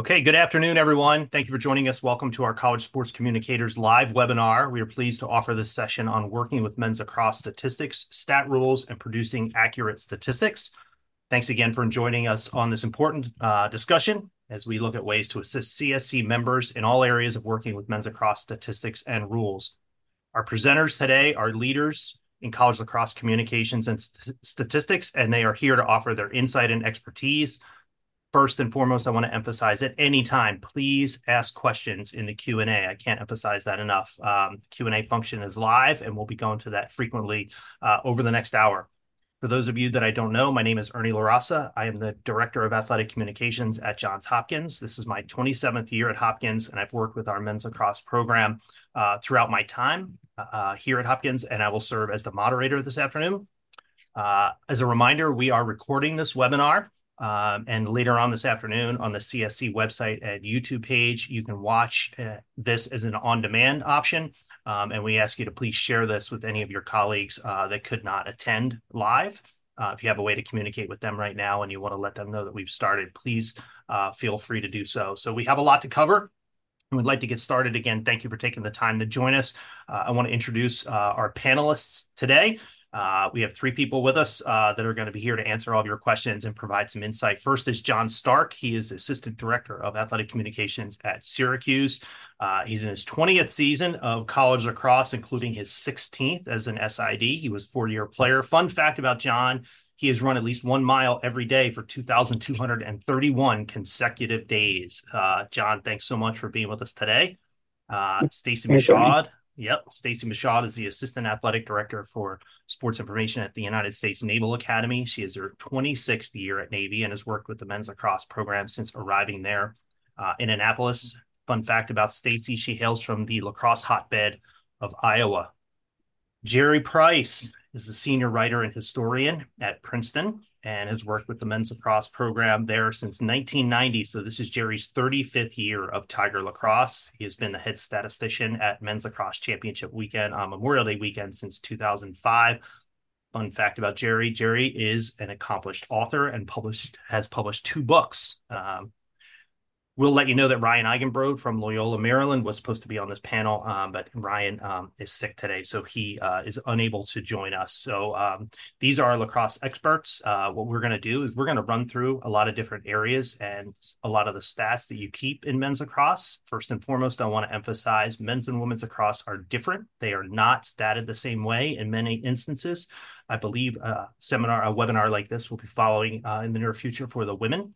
Okay, good afternoon, everyone. Thank you for joining us. Welcome to our College Sports Communicators live webinar. We are pleased to offer this session on working with men's lacrosse statistics, stat rules, and producing accurate statistics. Thanks again for joining us on this important uh, discussion as we look at ways to assist CSC members in all areas of working with men's lacrosse statistics and rules. Our presenters today are leaders in college lacrosse communications and st statistics, and they are here to offer their insight and expertise first and foremost, I want to emphasize at any time, please ask questions in the Q&A. I can't emphasize that enough. Um, Q&A function is live, and we'll be going to that frequently uh, over the next hour. For those of you that I don't know, my name is Ernie Larossa. I am the Director of Athletic Communications at Johns Hopkins. This is my 27th year at Hopkins, and I've worked with our men's lacrosse program uh, throughout my time uh, here at Hopkins, and I will serve as the moderator this afternoon. Uh, as a reminder, we are recording this webinar. Um, and later on this afternoon on the CSC website and YouTube page, you can watch uh, this as an on-demand option. Um, and we ask you to please share this with any of your colleagues uh, that could not attend live. Uh, if you have a way to communicate with them right now and you want to let them know that we've started, please uh, feel free to do so. So we have a lot to cover. And we'd like to get started again. Thank you for taking the time to join us. Uh, I want to introduce uh, our panelists today. Uh, we have three people with us uh, that are going to be here to answer all of your questions and provide some insight. First is John Stark. He is Assistant Director of Athletic Communications at Syracuse. Uh, he's in his 20th season of college lacrosse, including his 16th as an SID. He was four-year player. Fun fact about John, he has run at least one mile every day for 2,231 consecutive days. Uh, John, thanks so much for being with us today. Uh, Stacy Michaud Yep. Stacy Michaud is the Assistant Athletic Director for Sports Information at the United States Naval Academy. She is her 26th year at Navy and has worked with the men's lacrosse program since arriving there uh, in Annapolis. Fun fact about Stacy, she hails from the lacrosse hotbed of Iowa. Jerry Price is the senior writer and historian at Princeton and has worked with the men's lacrosse program there since 1990. So this is Jerry's 35th year of Tiger lacrosse. He has been the head statistician at men's lacrosse championship weekend on Memorial Day weekend since 2005. Fun fact about Jerry: Jerry is an accomplished author and published has published two books. Um, We'll let you know that Ryan Eigenbrode from Loyola, Maryland was supposed to be on this panel, um, but Ryan um, is sick today, so he uh, is unable to join us. So um, these are lacrosse experts. Uh, what we're going to do is we're going to run through a lot of different areas and a lot of the stats that you keep in men's lacrosse. First and foremost, I want to emphasize men's and women's lacrosse are different. They are not statted the same way in many instances. I believe a seminar, a webinar like this will be following uh, in the near future for the women.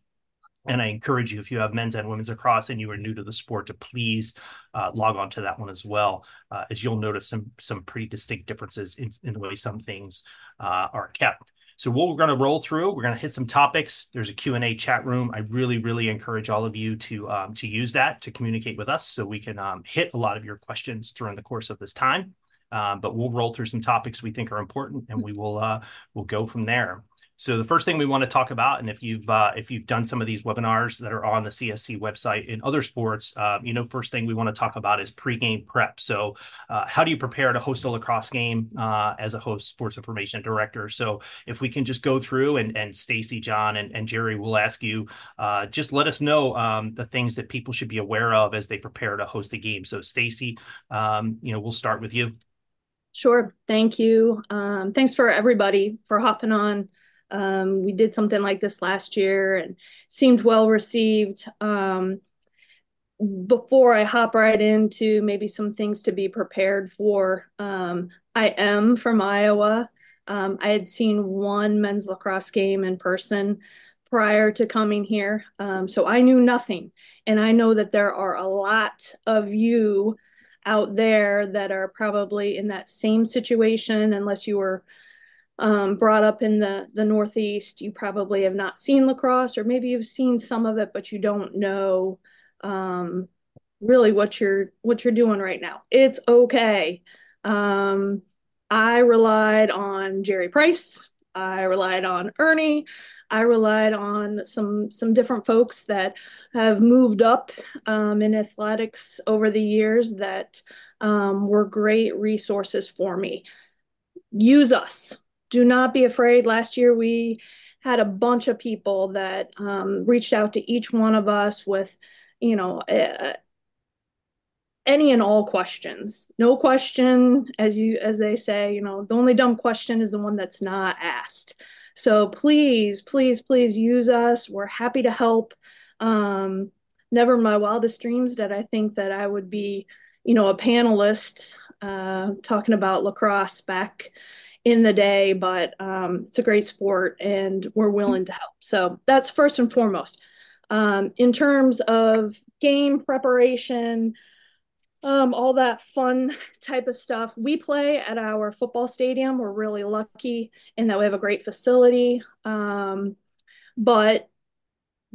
And I encourage you, if you have men's and women's across and you are new to the sport, to please uh, log on to that one as well, uh, as you'll notice some some pretty distinct differences in, in the way some things uh, are kept. So what we're going to roll through, we're going to hit some topics. There's a Q&A chat room. I really, really encourage all of you to um, to use that to communicate with us so we can um, hit a lot of your questions during the course of this time. Um, but we'll roll through some topics we think are important and we will uh, we'll go from there. So the first thing we want to talk about, and if you've uh, if you've done some of these webinars that are on the CSC website in other sports, uh, you know, first thing we want to talk about is pregame prep. So uh, how do you prepare to host a lacrosse game uh, as a host sports information director? So if we can just go through and and Stacy, John, and, and Jerry will ask you, uh, just let us know um, the things that people should be aware of as they prepare to host a game. So Stacy, um, you know, we'll start with you. Sure. Thank you. Um, thanks for everybody for hopping on. Um, we did something like this last year and seemed well received. Um, before I hop right into maybe some things to be prepared for, um, I am from Iowa. Um, I had seen one men's lacrosse game in person prior to coming here, um, so I knew nothing. And I know that there are a lot of you out there that are probably in that same situation, unless you were um, brought up in the the Northeast, you probably have not seen lacrosse, or maybe you've seen some of it, but you don't know um, really what you're what you're doing right now. It's okay. Um, I relied on Jerry Price. I relied on Ernie. I relied on some some different folks that have moved up um, in athletics over the years that um, were great resources for me. Use us do not be afraid. Last year we had a bunch of people that um, reached out to each one of us with, you know, uh, any and all questions. No question, as you as they say, you know, the only dumb question is the one that's not asked. So please, please, please use us. We're happy to help. Um, never in my wildest dreams did I think that I would be, you know, a panelist uh, talking about lacrosse back in the day, but um, it's a great sport and we're willing to help. So that's first and foremost. Um, in terms of game preparation, um, all that fun type of stuff. We play at our football stadium. We're really lucky in that we have a great facility. Um, but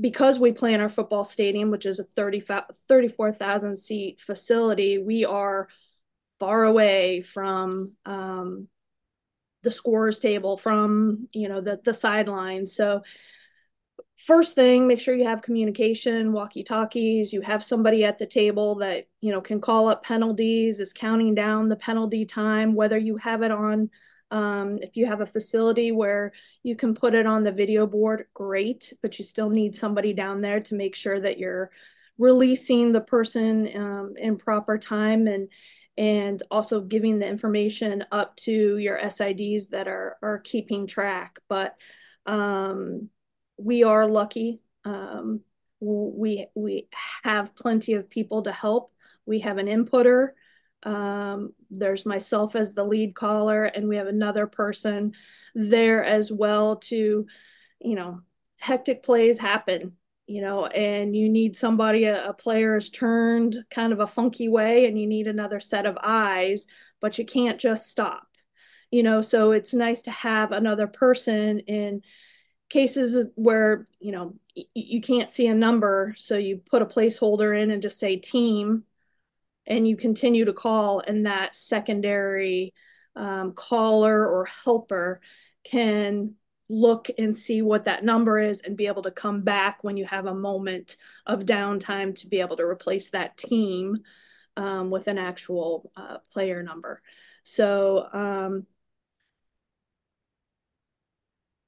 because we play in our football stadium, which is a 30, 34,000 seat facility, we are far away from um, the scores table, from you know the the sideline. So first thing make sure you have communication walkie talkies you have somebody at the table that you know can call up penalties is counting down the penalty time whether you have it on um, if you have a facility where you can put it on the video board great but you still need somebody down there to make sure that you're releasing the person um, in proper time and and also giving the information up to your sids that are are keeping track but um, we are lucky. Um, we we have plenty of people to help. We have an inputter. Um, there's myself as the lead caller, and we have another person there as well to, you know, hectic plays happen, you know, and you need somebody, a, a player is turned kind of a funky way, and you need another set of eyes, but you can't just stop, you know. So it's nice to have another person in cases where you know you can't see a number so you put a placeholder in and just say team and you continue to call and that secondary um, caller or helper can look and see what that number is and be able to come back when you have a moment of downtime to be able to replace that team um, with an actual uh, player number so um,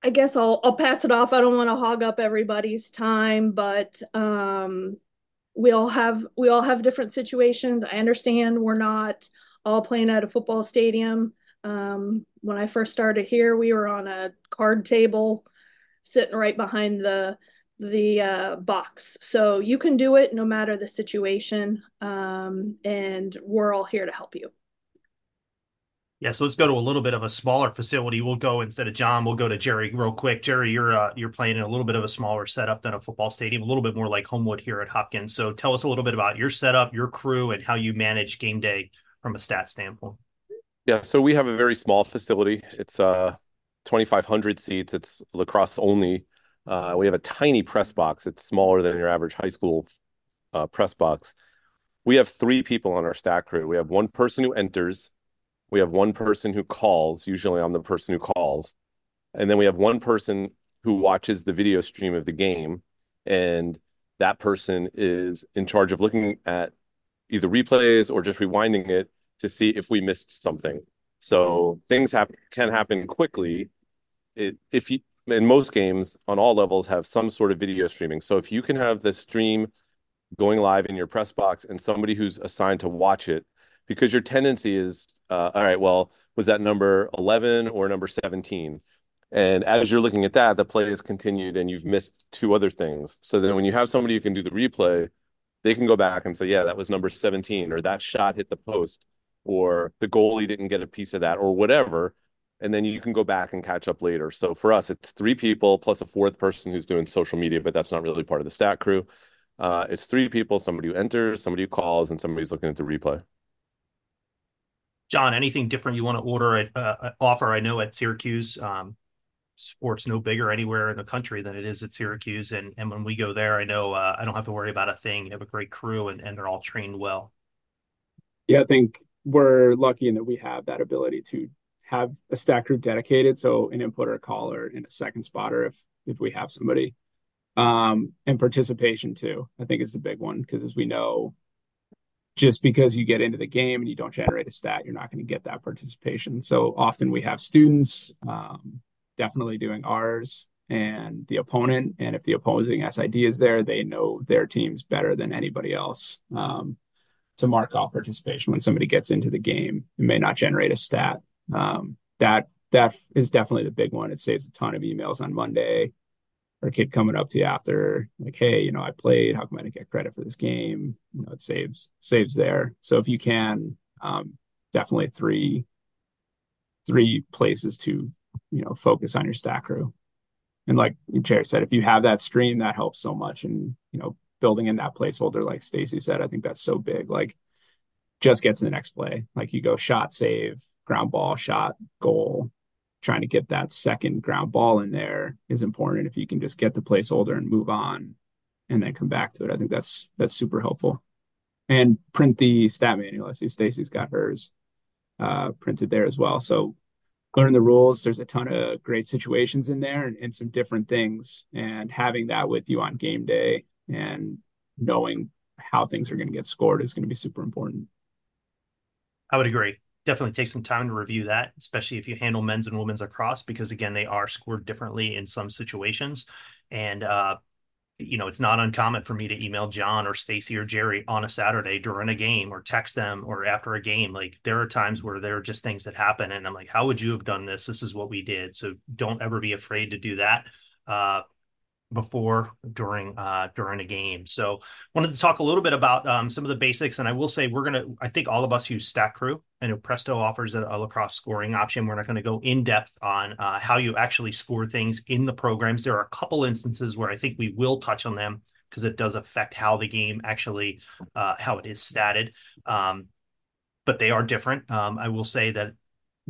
I guess I'll I'll pass it off. I don't want to hog up everybody's time, but um, we all have we all have different situations. I understand we're not all playing at a football stadium. Um, when I first started here, we were on a card table, sitting right behind the the uh, box. So you can do it no matter the situation, um, and we're all here to help you. Yeah, so let's go to a little bit of a smaller facility. We'll go instead of John, we'll go to Jerry real quick. Jerry, you're uh, you're playing in a little bit of a smaller setup than a football stadium, a little bit more like Homewood here at Hopkins. So tell us a little bit about your setup, your crew, and how you manage game day from a stat standpoint. Yeah, so we have a very small facility. It's uh 2,500 seats. It's lacrosse only. Uh, we have a tiny press box. It's smaller than your average high school uh, press box. We have three people on our stat crew. We have one person who enters we have one person who calls usually i'm the person who calls and then we have one person who watches the video stream of the game and that person is in charge of looking at either replays or just rewinding it to see if we missed something. So things happen can happen quickly. It, if you in most games on all levels have some sort of video streaming. So if you can have the stream going live in your press box and somebody who's assigned to watch it because your tendency is uh, all right well was that number 11 or number 17 and as you're looking at that the play has continued and you've missed two other things. So then when you have somebody who can do the replay they can go back and say yeah that was number 17 or that shot hit the post or the goalie didn't get a piece of that or whatever and then you can go back and catch up later so for us it's three people plus a fourth person who's doing social media but that's not really part of the stat crew uh, it's three people somebody who enters somebody who calls and somebody's looking at the replay John, anything different you want to order at uh, offer? I know at Syracuse, um, sports no bigger anywhere in the country than it is at Syracuse, and and when we go there, I know uh, I don't have to worry about a thing. You have a great crew, and and they're all trained well. Yeah, I think we're lucky in that we have that ability to have a stat group dedicated, so an inputter, a caller, and a second spotter if if we have somebody, um, and participation too. I think is the big one because as we know, just because you get into the game and you don't generate a stat, you're not going to get that participation. So often we have students um, definitely doing ours and the opponent. And if the opposing SID is there, they know their teams better than anybody else um, to mark off participation when somebody gets into the game. It may not generate a stat. Um, that that is definitely the big one. It saves a ton of emails on Monday or a kid coming up to you after like, hey, you know, I played. How come I didn't get credit for this game? You know, it saves saves there. So if you can, um, definitely three three places to you know focus on your stack crew. And like Jerry said, if you have that stream, that helps so much. And you know, building in that placeholder, like Stacy said, I think that's so big. Like, just get to the next play. Like you go shot, save, ground ball, shot, goal. Trying to get that second ground ball in there is important. If you can just get the placeholder and move on, and then come back to it, I think that's that's super helpful. And print the stat manual. I see Stacy's got hers uh, printed there as well. So learn the rules. There's a ton of great situations in there and, and some different things. And having that with you on game day and knowing how things are going to get scored is going to be super important. I would agree. Definitely take some time to review that, especially if you handle men's and women's across, because again, they are scored differently in some situations. And uh, you know, it's not uncommon for me to email John or Stacy or Jerry on a Saturday during a game or text them or after a game. Like there are times where there are just things that happen and I'm like, how would you have done this? This is what we did. So don't ever be afraid to do that. Uh, before during uh during a game. So wanted to talk a little bit about um, some of the basics and i will say we're gonna i think all of us use stat crew. I know presto offers a, a lacrosse scoring option. We're not going to go in depth on uh, how you actually score things in the programs. There are a couple instances where i think we will touch on them because it does affect how the game actually uh, how it is statted. Um, but they are different. Um, i will say that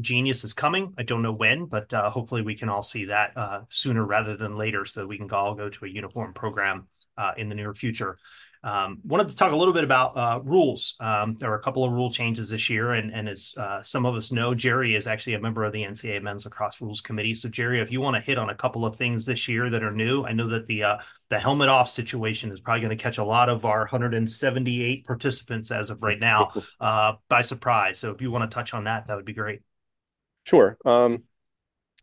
Genius is coming. I don't know when, but uh, hopefully we can all see that uh, sooner rather than later so that we can all go to a uniform program uh, in the near future. Um, wanted to talk a little bit about uh, rules. Um, there are a couple of rule changes this year, and, and as uh, some of us know, Jerry is actually a member of the NCAA Men's Lacrosse Rules Committee. So, Jerry, if you want to hit on a couple of things this year that are new, I know that the uh, the helmet off situation is probably going to catch a lot of our 178 participants as of right now by surprise. So, if you want to touch on that, that would be great. Sure. Um,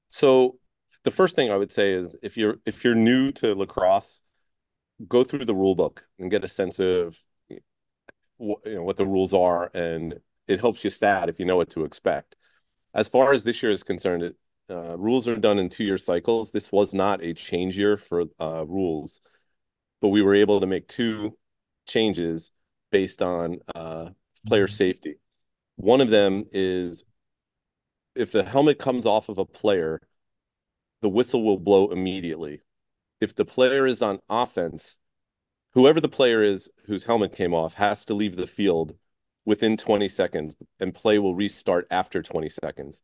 so the first thing I would say is if you're if you're new to lacrosse, go through the rule book and get a sense of you know what the rules are, and it helps you stat if you know what to expect. As far as this year is concerned, it, uh, rules are done in two-year cycles. This was not a change year for uh, rules, but we were able to make two changes based on uh, player mm-hmm. safety. One of them is if the helmet comes off of a player, the whistle will blow immediately. If the player is on offense, whoever the player is whose helmet came off has to leave the field within 20 seconds and play will restart after 20 seconds.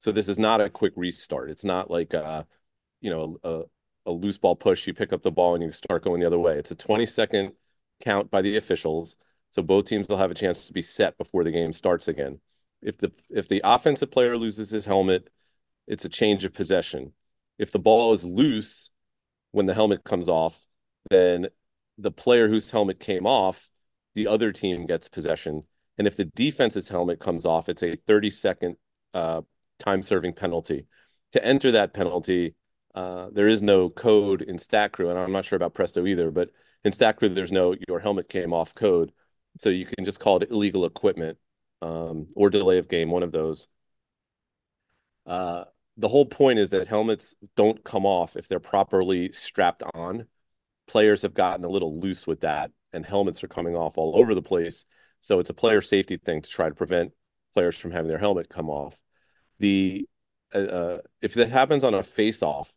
So this is not a quick restart. It's not like a, you know, a, a loose ball push, you pick up the ball and you start going the other way. It's a 20 second count by the officials. So both teams will have a chance to be set before the game starts again. If the if the offensive player loses his helmet, it's a change of possession. If the ball is loose when the helmet comes off, then the player whose helmet came off, the other team gets possession. And if the defense's helmet comes off, it's a 30 second uh, time serving penalty. To enter that penalty, uh, there is no code in StatCrew, and I'm not sure about Presto either, but in StatCrew, there's no your helmet came off code. So you can just call it illegal equipment um, or delay of game, one of those. Uh, the whole point is that helmets don't come off if they're properly strapped on. Players have gotten a little loose with that, and helmets are coming off all over the place. So it's a player safety thing to try to prevent players from having their helmet come off. The uh, uh if that happens on a face-off,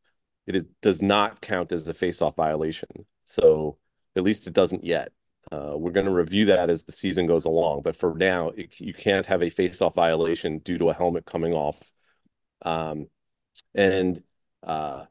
it is, does not count as a face-off violation. So at least it doesn't yet. Uh, we're going to review that as the season goes along, but for now, it, you can't have a face-off violation due to a helmet coming off. Um, and uh,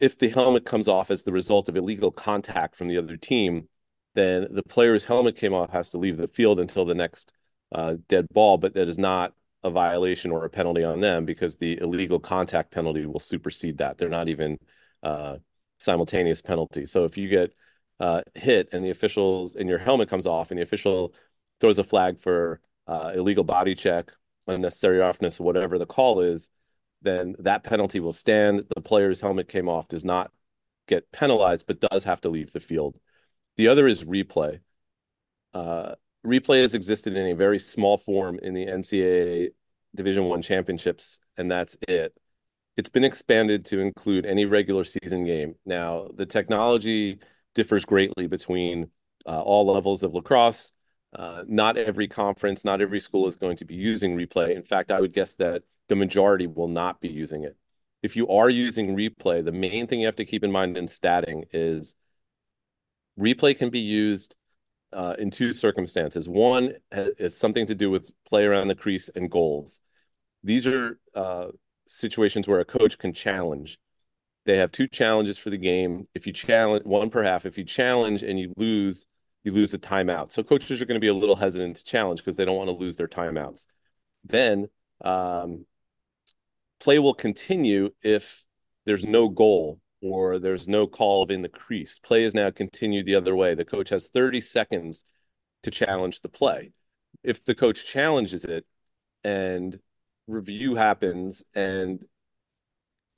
if the helmet comes off as the result of illegal contact from the other team, then the player's helmet came off has to leave the field until the next uh, dead ball. But that is not a violation or a penalty on them because the illegal contact penalty will supersede that. They're not even uh, simultaneous penalties. So if you get uh, hit and the officials and your helmet comes off and the official throws a flag for uh, illegal body check, unnecessary roughness, whatever the call is, then that penalty will stand. The player's helmet came off, does not get penalized, but does have to leave the field. The other is replay. Uh, replay has existed in a very small form in the NCAA Division One championships, and that's it. It's been expanded to include any regular season game. Now, the technology differs greatly between uh, all levels of lacrosse. Uh, not every conference, not every school is going to be using replay. In fact, I would guess that the majority will not be using it. If you are using replay, the main thing you have to keep in mind in statting is replay can be used uh, in two circumstances. One is something to do with play around the crease and goals. These are uh, situations where a coach can challenge. They have two challenges for the game. If you challenge one per half, if you challenge and you lose, you lose a timeout. So coaches are going to be a little hesitant to challenge because they don't want to lose their timeouts. Then um, play will continue if there's no goal or there's no call of in the crease. Play is now continued the other way. The coach has 30 seconds to challenge the play. If the coach challenges it and review happens and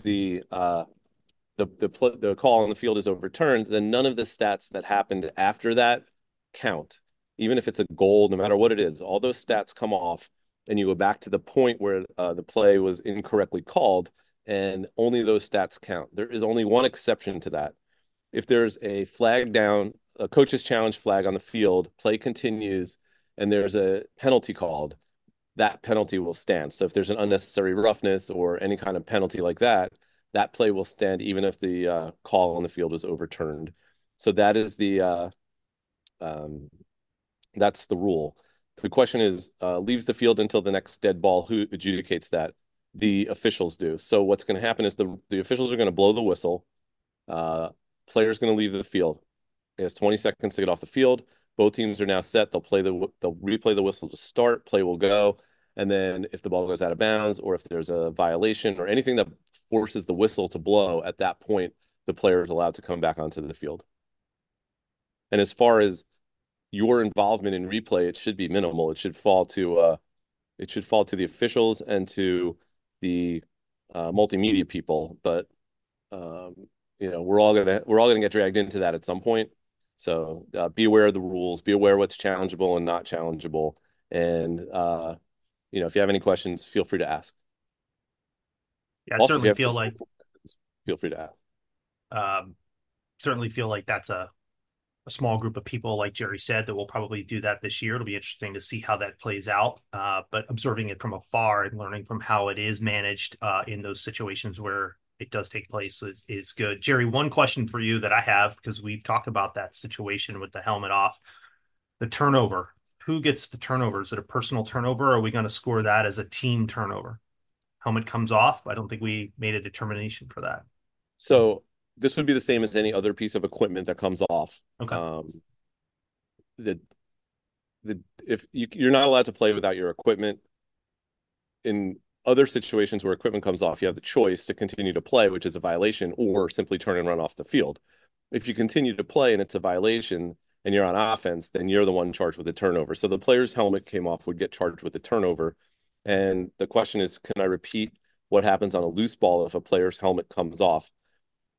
the uh, the the the call on the field is overturned, then none of the stats that happened after that count. Even if it's a goal, no matter what it is, all those stats come off, and you go back to the point where uh, the play was incorrectly called, and only those stats count. There is only one exception to that. If there's a flag down, a coach's challenge flag on the field, play continues, and there's a penalty called, that penalty will stand. So if there's an unnecessary roughness or any kind of penalty like that, that play will stand even if the uh, call on the field is overturned. So that is the uh, um, that's the rule. The question is, uh, leaves the field until the next dead ball. Who adjudicates that? the officials do. So what's going to happen is the the officials are going to blow the whistle. Uh, player's going to leave the field. He has 20 seconds to get off the field. Both teams are now set. They'll play the they'll replay the whistle to start. Play will go, and then if the ball goes out of bounds or if there's a violation or anything that forces the whistle to blow at that point, the player is allowed to come back onto the field. And as far as your involvement in replay, it should be minimal. It should fall to uh, it should fall to the officials and to the uh, multimedia people, but um, you know we're all gonna we're all gonna get dragged into that at some point. So uh, be aware of the rules, be aware what's challengeable and not challengeable, and uh, you know if you have any questions, feel free to ask. Yeah, I also, certainly feel like feel free to ask. Um, certainly feel like that's a a small group of people, like Jerry said, that will probably do that this year. It'll be interesting to see how that plays out. Uh, but observing it from afar and learning from how it is managed uh, in those situations where it does take place is, is good. Jerry, one question for you that I have because we've talked about that situation with the helmet off, the turnover. Who gets the turnover? Is it a personal turnover? Or are we going to score that as a team turnover? Helmet comes off. I don't think we made a determination for that. So this would be the same as any other piece of equipment that comes off. Okay. Um, the the if you, you're not allowed to play without your equipment. In other situations where equipment comes off, you have the choice to continue to play, which is a violation, or simply turn and run off the field. If you continue to play and it's a violation and you're on offense, then you're the one charged with the turnover. So the player's helmet came off would get charged with the turnover. And the question is, can I repeat what happens on a loose ball if a player's helmet comes off?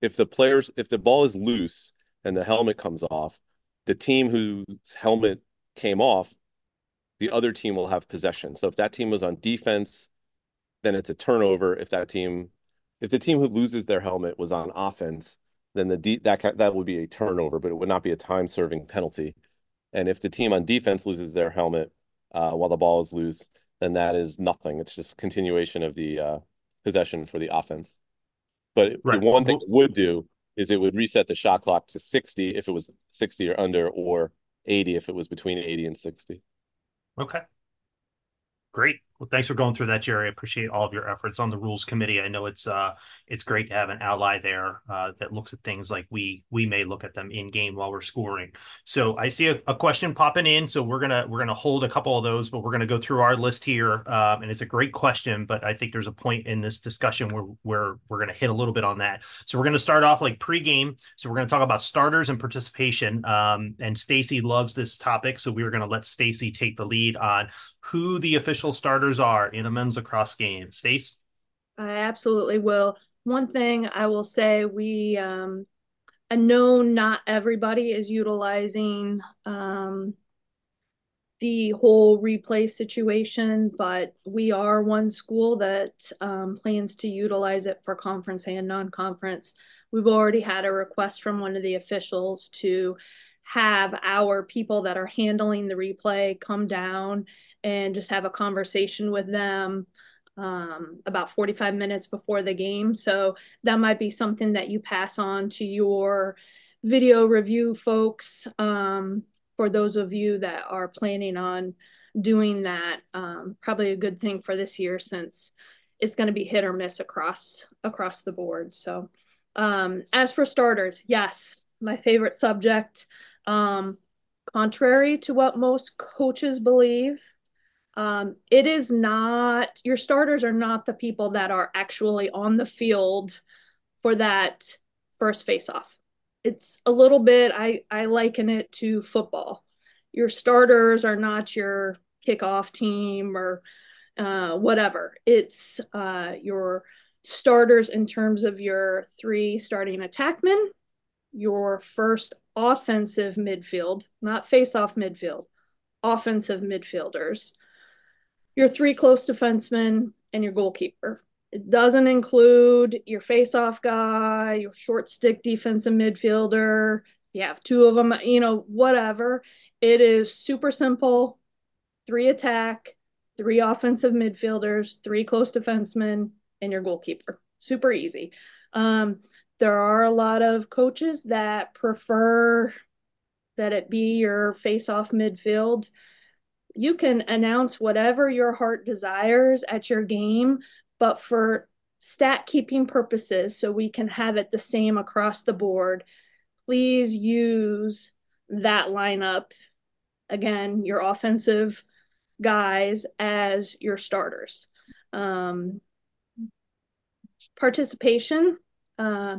if the players if the ball is loose and the helmet comes off, the team whose helmet came off, the other team will have possession. So if that team was on defense, then it's a turnover. If that team, if the team who loses their helmet was on offense, then the de- that that would be a turnover, but it would not be a time serving penalty. And if the team on defense loses their helmet uh, while the ball is loose, then that is nothing. It's just continuation of the uh, possession for the offense. But right. the one thing it would do is it would reset the shot clock to 60 if it was 60 or under, or 80 if it was between 80 and 60. Okay. Great. Well, thanks for going through that, Jerry. I appreciate all of your efforts on the rules committee. I know it's uh it's great to have an ally there uh, that looks at things like we we may look at them in game while we're scoring. So I see a, a, question popping in. So we're gonna we're gonna hold a couple of those, but we're gonna go through our list here. Um, and it's a great question, but I think there's a point in this discussion where where we're gonna hit a little bit on that. So we're gonna start off like pregame. So we're gonna talk about starters and participation. Um, and Stacy loves this topic, so we are gonna let Stacy take the lead on who the official starters are in a men's lacrosse game. Stace? I absolutely will. One thing I will say, we um, I know not everybody is utilizing um, the whole replay situation, but we are one school that um, plans to utilize it for conference and non-conference. We've already had a request from one of the officials to have our people that are handling the replay come down and just have a conversation with them um, about 45 minutes before the game. So that might be something that you pass on to your video review folks um, for those of you that are planning on doing that, um, probably a good thing for this year since it's going to be hit or miss across across the board. So, um, as for starters, yes, my favorite subject. Um, contrary to what most coaches believe, um, it is not your starters are not the people that are actually on the field for that first face off it's a little bit I I liken it to football. Your starters are not your kickoff team or uh, whatever. It's uh, your starters in terms of your three starting attackmen, your first offensive midfield, not face-off midfield, offensive midfielders, your three close defensemen, and your goalkeeper. It doesn't include your face-off guy, your short stick defensive midfielder. You have two of them, you know, whatever. It is super simple. Three attack, three offensive midfielders, three close defensemen, and your goalkeeper. Super easy. Um, there are a lot of coaches that prefer that it be your face-off midfield you can announce whatever your heart desires at your game, but for stat keeping purposes, so we can have it the same across the board, please use that lineup. Again, your offensive guys as your starters. Um, participation. Uh,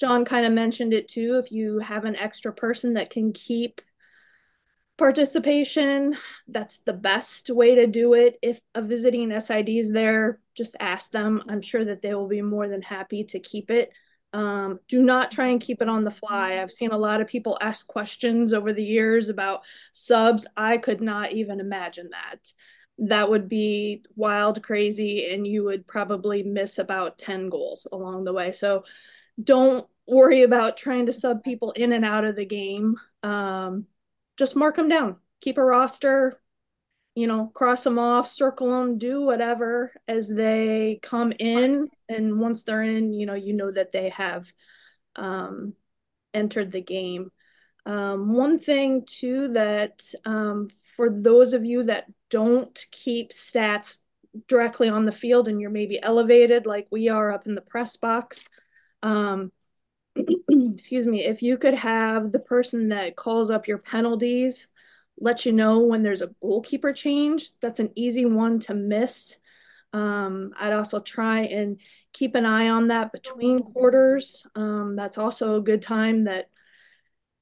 John kind of mentioned it too. If you have an extra person that can keep participation. That's the best way to do it. If a visiting SID is there, just ask them. I'm sure that they will be more than happy to keep it. Um, do not try and keep it on the fly. I've seen a lot of people ask questions over the years about subs. I could not even imagine that. That would be wild, crazy, and you would probably miss about 10 goals along the way. So don't worry about trying to sub people in and out of the game. Um, just mark them down. Keep a roster, you know, cross them off, circle them, do whatever as they come in. And once they're in, you know, you know that they have um, entered the game. Um, one thing, too, that um, for those of you that don't keep stats directly on the field and you're maybe elevated like we are up in the press box, um, excuse me, if you could have the person that calls up your penalties let you know when there's a goalkeeper change, that's an easy one to miss. Um, I'd also try and keep an eye on that between quarters. Um, that's also a good time that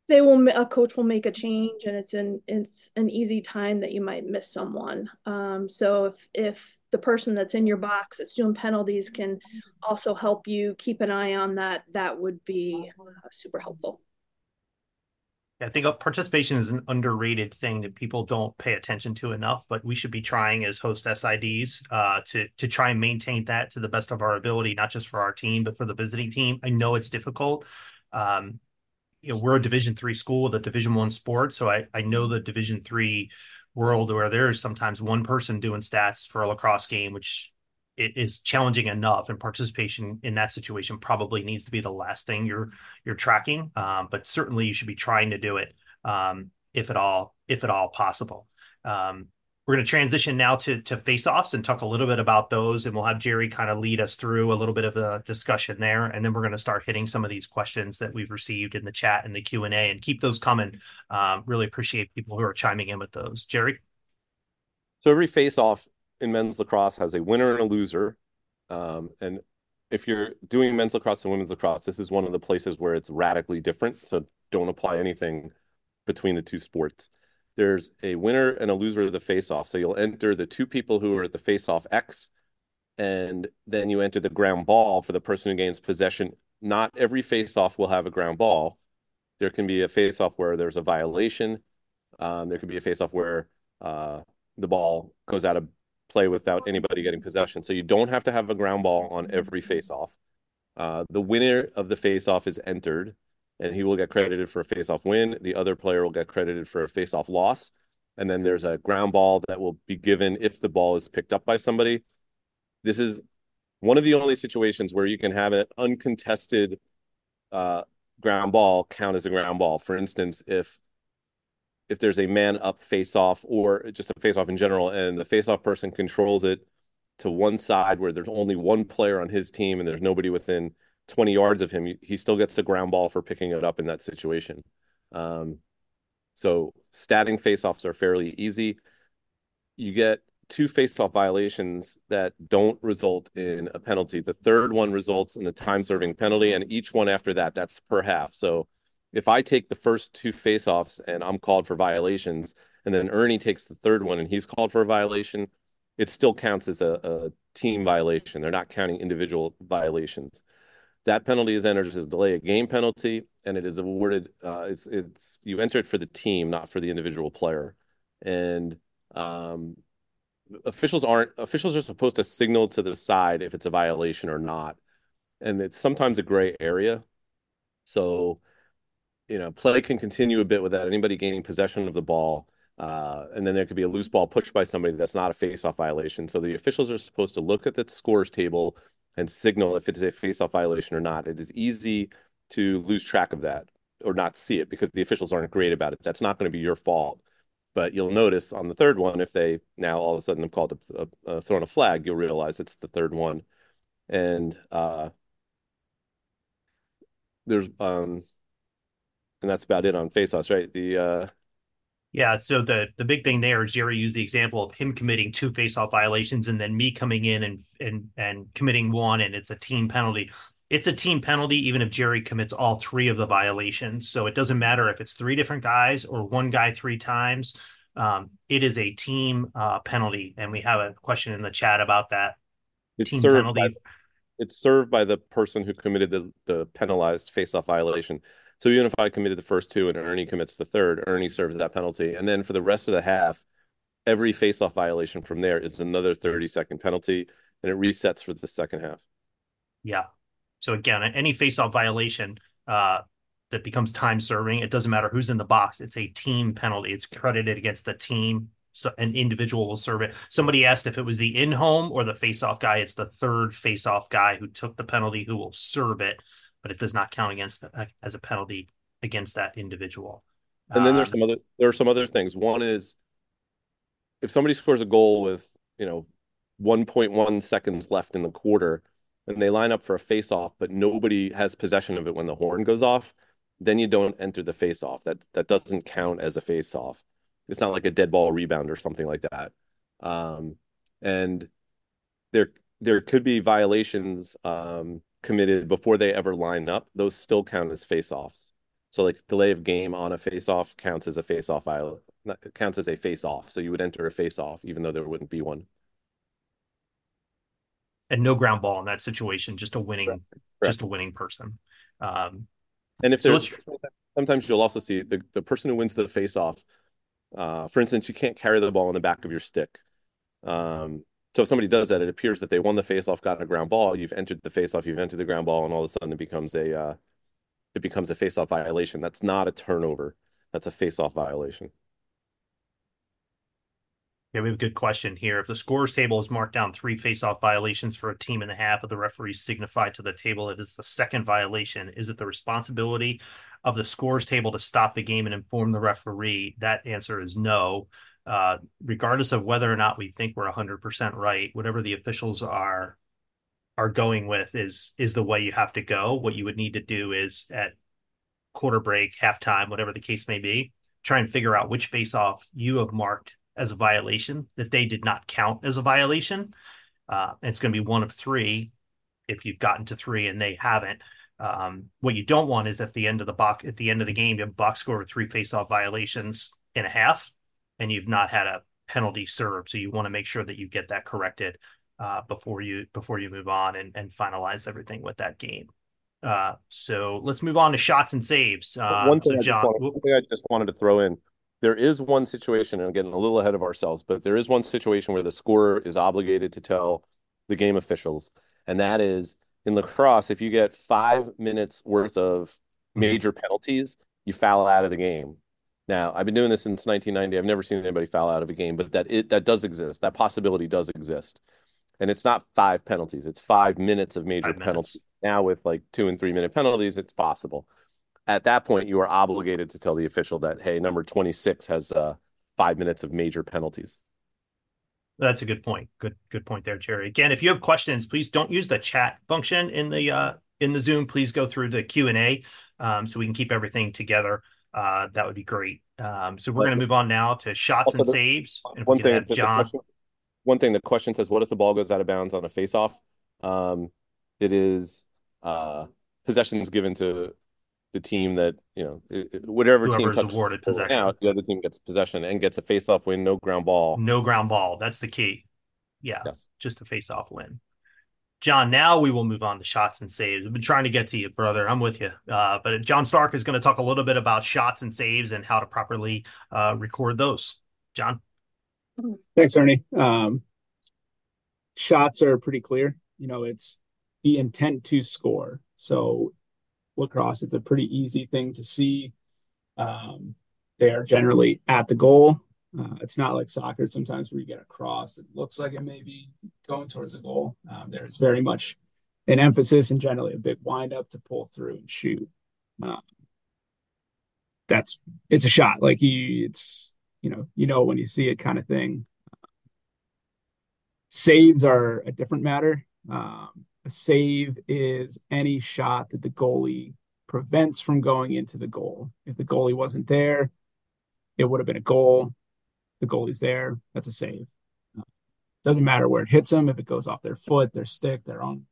they will a coach will make a change and it's an it's an easy time that you might miss someone. Um, so if if the person that's in your box that's doing penalties can also help you keep an eye on that. That would be uh, super helpful. I think participation is an underrated thing that people don't pay attention to enough, but we should be trying as host SIDs uh, to to try and maintain that to the best of our ability, not just for our team, but for the visiting team. I know it's difficult. Um, you know, we're a Division three school with a Division one sport, so I I know the Division three world where there is sometimes one person doing stats for a lacrosse game, which it is challenging enough and participation in that situation probably needs to be the last thing you're you're tracking. Um, but certainly you should be trying to do it um, if at all if at all possible. Um, we're going to transition now to to face-offs and talk a little bit about those, and we'll have Jerry kind of lead us through a little bit of a discussion there, and then we're going to start hitting some of these questions that we've received in the chat and the Q and A, and keep those coming. Um, really appreciate people who are chiming in with those. Jerry. So every face-off in men's lacrosse has a winner and a loser, um, and if you're doing men's lacrosse and women's lacrosse, this is one of the places where it's radically different. So don't apply anything between the two sports there's a winner and a loser of the face-off. So you'll enter the two people who are at the face-off X and then you enter the ground ball for the person who gains possession. Not every face-off will have a ground ball. There can be a face-off where there's a violation. Um, there could be a face-off where uh, the ball goes out of play without anybody getting possession. So you don't have to have a ground ball on every face-off. Uh, the winner of the face-off is entered, and he will get credited for a face-off win. The other player will get credited for a face-off loss. And then there's a ground ball that will be given if the ball is picked up by somebody. This is one of the only situations where you can have an uncontested uh, ground ball count as a ground ball. For instance, if if there's a man up face off or just a face off in general, and the face off person controls it to one side where there's only one player on his team and there's nobody within 20 yards of him, he still gets the ground ball for picking it up in that situation. Um, so statting face offs are fairly easy. You get two face-off violations that don't result in a penalty. The third one results in a time-serving penalty, and each one after that, that's per half. So if I take the first two face-offs and I'm called for violations, and then Ernie takes the third one and he's called for a violation, it still counts as a, a team violation. They're not counting individual violations. That penalty is entered as a delay of game penalty, and it is awarded. Uh, it's it's you enter it for the team, not for the individual player. And um, officials aren't officials are supposed to signal to the side if it's a violation or not and it's sometimes a gray area so you know play can continue a bit without anybody gaining possession of the ball uh, and then there could be a loose ball pushed by somebody that's not a face-off violation so the officials are supposed to look at the scores table and signal if it is a face-off violation or not it is easy to lose track of that or not see it because the officials aren't great about it that's not going to be your fault but you'll notice on the third one, if they now all of a sudden have called a, a, a thrown a flag, you'll realize it's the third one. And uh, there's um, and that's about it on faceoffs, right? The uh, yeah. So the the big thing there is Jerry used the example of him committing two faceoff violations and then me coming in and and and committing one, and it's a team penalty it's a team penalty even if Jerry commits all three of the violations. So it doesn't matter if it's three different guys or one guy three times. Um, it is a team uh, penalty, and we have a question in the chat about that. It's team penalty. By, it's served by the person who committed the the penalized face-off violation. So even if committed the first two and Ernie commits the third, Ernie serves that penalty, and then for the rest of the half, every face-off violation from there is another thirty second penalty, and it resets for the second half. Yeah, so again, any face-off violation uh, that becomes time serving, it doesn't matter who's in the box. It's a team penalty. It's credited against the team. So an individual will serve it. Somebody asked if it was the in-home or the face-off guy. It's the third face-off guy who took the penalty who will serve it, but it does not count against the, as a penalty against that individual. And then there's um, some other there are some other things. One is if somebody scores a goal with you know 1.1 seconds left in the quarter and they line up for a face off, but nobody has possession of it when the horn goes off, then you don't enter the face off. That that doesn't count as a face off. It's not like a dead ball rebound or something like that. Um, and there there could be violations um, committed before they ever line up. Those still count as face offs. So like delay of game on a face off counts as a face off counts as a face off. So you would enter a face off even though there wouldn't be one and no ground ball in that situation, just a winning, Correct. just a winning person. Um, and if so there's sometimes you'll also see the, the person who wins the face off. Uh, for instance, you can't carry the ball in the back of your stick. Um, so if somebody does that, it appears that they won the face off, got a ground ball. You've entered the face off, you've entered the ground ball, and all of a sudden it becomes a uh, it becomes a face off violation. That's not a turnover. That's a face off violation. Yeah, we have a good question here. If the scores table is marked down three face-off violations for a team and a half, but the referees signify to the table it is the second violation, is it the responsibility of the scores table to stop the game and inform the referee? That answer is no. Uh, regardless of whether or not we think we're 100% right, whatever the officials are are going with is is the way you have to go. What you would need to do is at quarter break, halftime, whatever the case may be, try and figure out which face-off you have marked as a violation that they did not count as a violation. Uh, it's going to be one of three if you've gotten to three and they haven't. Um, what you don't want is at the end of the box at the end of the game, you have a box score with three face-off violations in a half, and you've not had a penalty served. So you want to make sure that you get that corrected uh, before you before you move on and, and finalize everything with that game. Uh, so let's move on to shots and saves. Uh, one, thing so John, wanted, one thing I just wanted to throw in there is one situation, and getting a little ahead of ourselves, but there is one situation where the scorer is obligated to tell the game officials, and that is in lacrosse, if you get five minutes worth of major penalties, you foul out of the game. Now, I've been doing this since 1990. I've never seen anybody foul out of a game, but that it that does exist. That possibility does exist. And it's not five penalties, it's five minutes of major Five penalties. minutes. Now, with like two and three minute penalties, it's possible. At that point, you are obligated to tell the official that, hey, number 26 has uh, five minutes of major penalties. That's a good point. Good good point there, Jerry. Again, if you have questions, please don't use the chat function in the uh, in the Zoom. Please go through the Q and A um, so we can keep everything together. Uh, that would be great. Um, so we're going to move on now to shots and Also, the- saves. And we One can thing, John. question, one thing the question says, what if the ball goes out of bounds on a face-off? Um, it is uh, possessions given to the team that you know, it- whatever team Whoever's touches awarded possession. out, the other team gets possession and gets a face-off win, no ground ball. No ground ball. That's the key. Yeah, Yes. just a face off win. John, now we will move on to shots and saves. I've been trying to get to you, brother. I'm with you. Uh, but John Stark is going to talk a little bit about shots and saves and how to properly uh, record those. John. Thanks, Ernie. Um, shots are pretty clear. You know, it's the intent to score. So lacrosse, it's a pretty easy thing to see. Um, they are generally at the goal. Uh, it's not like soccer sometimes where you get a cross. It looks like it may be going towards the goal. Um, there's very much an emphasis and generally a big wind up to pull through and shoot. Um, that's it's a shot. Like you, it's you know you know when you see it kind of thing. Saves are a different matter. Um, a save is any shot that the goalie prevents from going into the goal. If the goalie wasn't there, it would have been a goal. The goalie's there, that's a save. Doesn't matter where it hits them, if it goes off their foot, their stick, their own,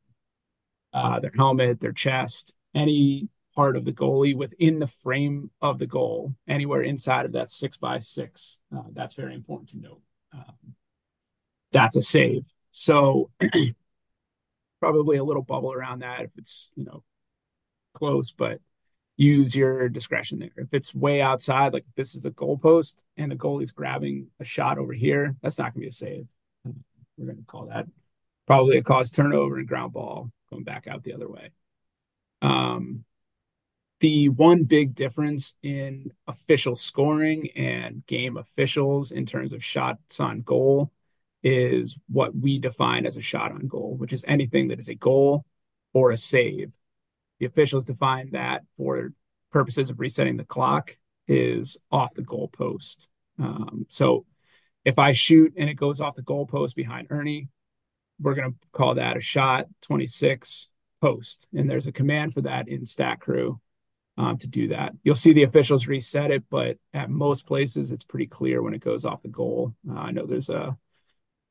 uh, their helmet, their chest, any part of the goalie within the frame of the goal, anywhere inside of that six by six. Uh, that's very important to note. Um, that's a save. So probably a little bubble around that if it's you know close, but use your discretion there. If it's way outside, like this is the goalpost and the goalie's grabbing a shot over here, that's not going to be a save. We're going to call that probably a cause turnover and ground ball going back out the other way. Um, the one big difference in official scoring and game officials in terms of shots on goal is what we define as a shot on goal, which is anything that is a goal or a save. The officials define that for purposes of resetting the clock is off the goal post. Um, so if I shoot and it goes off the goal post behind Ernie, we're going to call that a shot 26 post. And there's a command for that in Stat Crew um, to do that. You'll see the officials reset it, but at most places, it's pretty clear when it goes off the goal. Uh, I know there's a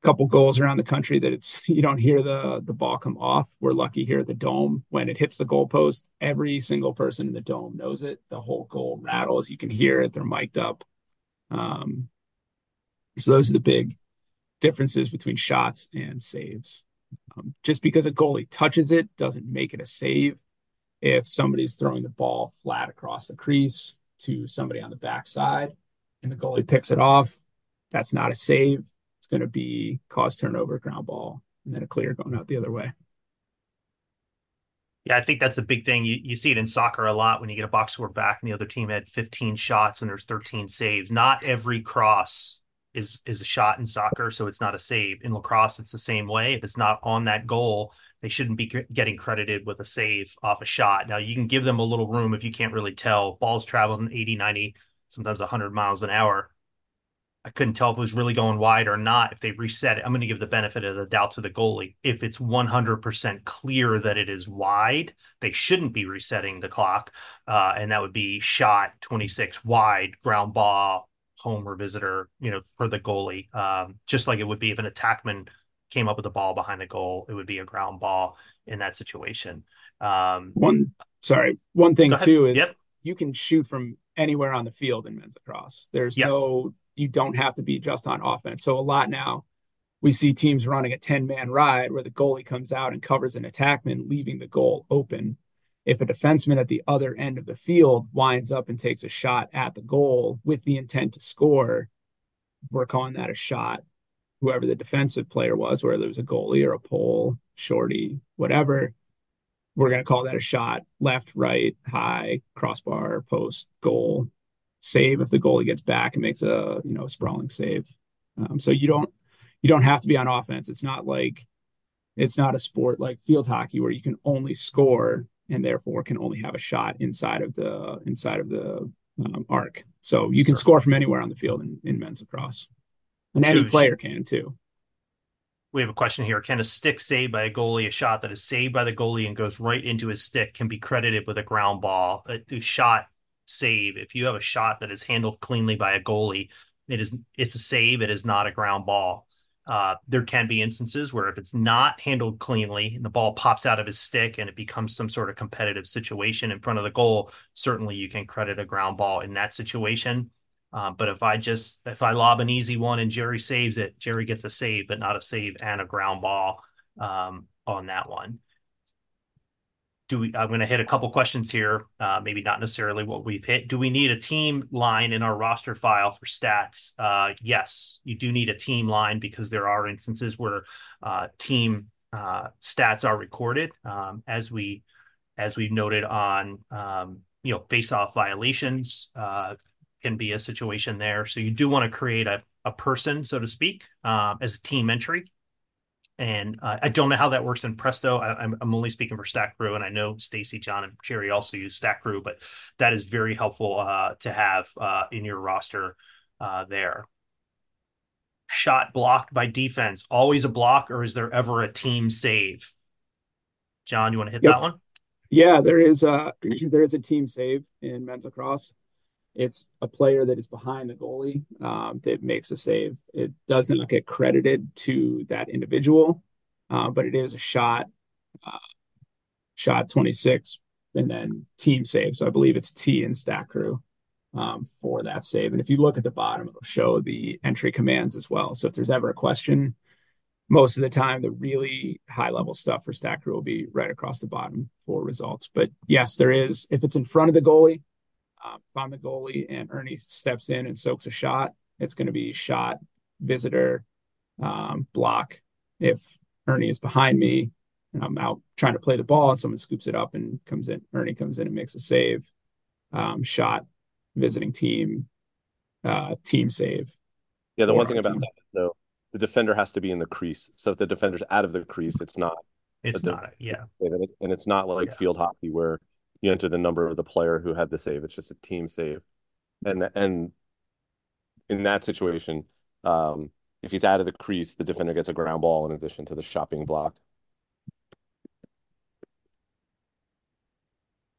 couple goals around the country that it's you don't hear the the ball come off. We're lucky here at the dome when it hits the goalpost. Every single person in the dome knows it. The whole goal rattles. You can hear it. They're mic'd up. Um, so those are the big differences between shots and saves. Um, just because a goalie touches it doesn't make it a save. If somebody's throwing the ball flat across the crease to somebody on the backside and the goalie picks it off, that's not a save. Going to be cause turnover, ground ball, and then a clear going out the other way. Yeah, I think that's a big thing. You you see it in soccer a lot when you get a box score back and the other team had 15 shots and there's 13 saves. Not every cross is is a shot in soccer, so it's not a save. In lacrosse, it's the same way. If it's not on that goal, they shouldn't be getting credited with a save off a shot. Now, you can give them a little room if you can't really tell. Balls traveling 80, 90, sometimes 100 miles an hour. I couldn't tell if it was really going wide or not. If they reset it, I'm going to give the benefit of the doubt to the goalie. If it's 100% clear that it is wide, they shouldn't be resetting the clock. Uh, and that would be shot 26 wide, ground ball, home or visitor, you know, for the goalie. Um, just like it would be if an attackman came up with the ball behind the goal, it would be a ground ball in that situation. Um, One, sorry, one thing too is Yep. you can shoot from anywhere on the field in men's lacrosse. There's Yep. no, you don't have to be just on offense. So a lot now, we see teams running a 10 man ride where the goalie comes out and covers an attackman, leaving the goal open. If a defenseman at the other end of the field winds up and takes a shot at the goal with the intent to score, we're calling that a shot. Whoever the defensive player was, whether it was a goalie or a pole, shorty, whatever, we're going to call that a shot. Left, right, high, crossbar, post, goal, save. If the goalie gets back and makes a you know a sprawling save, um, so you don't you don't have to be on offense. It's not like it's not a sport like field hockey where you can only score and therefore can only have a shot inside of the inside of the um, arc. So you can score from anywhere on the field in, in men's lacrosse, and any player can too. We have a question here. Can a stick saved by a goalie, a shot that is saved by the goalie and goes right into his stick, can be credited with a ground ball? A, a shot save. If you have a shot that is handled cleanly by a goalie, it is it's a save. It is not a ground ball. Uh, there can be instances where if it's not handled cleanly and the ball pops out of his stick and it becomes some sort of competitive situation in front of the goal, certainly you can credit a ground ball in that situation. Uh, but if I just if I lob an easy one and Jerry saves it, Jerry gets a save, but not a save and a ground ball um, on that one do we i'm going to hit a couple questions here uh, maybe not necessarily what we've hit. Do we need a team line in our roster file for stats? Uh, yes you do need a team line because there are instances where uh, team uh, stats are recorded um, as we as we've noted on um, you know face off violations uh, can be a situation there. So you do want to create a, a person so to speak um, as a team entry and uh, I don't know how that works in Presto. I, am I'm only speaking for Stat Crew, and I know Stacy, John, and Jerry also use Stat Crew, but that is very helpful uh, to have uh, in your roster uh, there. Shot blocked by defense, always a block, or is there ever a team save? John, you want to hit yep. that one? Yeah, there is a there is a team save in men's lacrosse. It's a player that is behind the goalie um, that makes a save. It does not get credited to that individual, uh, but it is a shot, uh, shot 26, and then team save. So I believe it's T in Stat Crew um, for that save. And if you look at the bottom, it'll show the entry commands as well. So if there's ever a question, most of the time the really high level stuff for Stat Crew will be right across the bottom for results. But yes, there is. If it's in front of the goalie, um, if I'm the goalie and Ernie steps in and soaks a shot, it's going to be shot, visitor, um, block. If Ernie is behind me and I'm out trying to play the ball and someone scoops it up and comes in, Ernie comes in and makes a save, um, shot, visiting team, uh, team save. Yeah, the one thing about team. that, though, the defender has to be in the crease. So if the defender's out of the crease, it's not. It's not, yeah. And it's not like yeah. field hockey where you enter the number of the player who had the save. It's just a team save, and and in that situation, um, if he's out of the crease, the defender gets a ground ball in addition to the shot being blocked.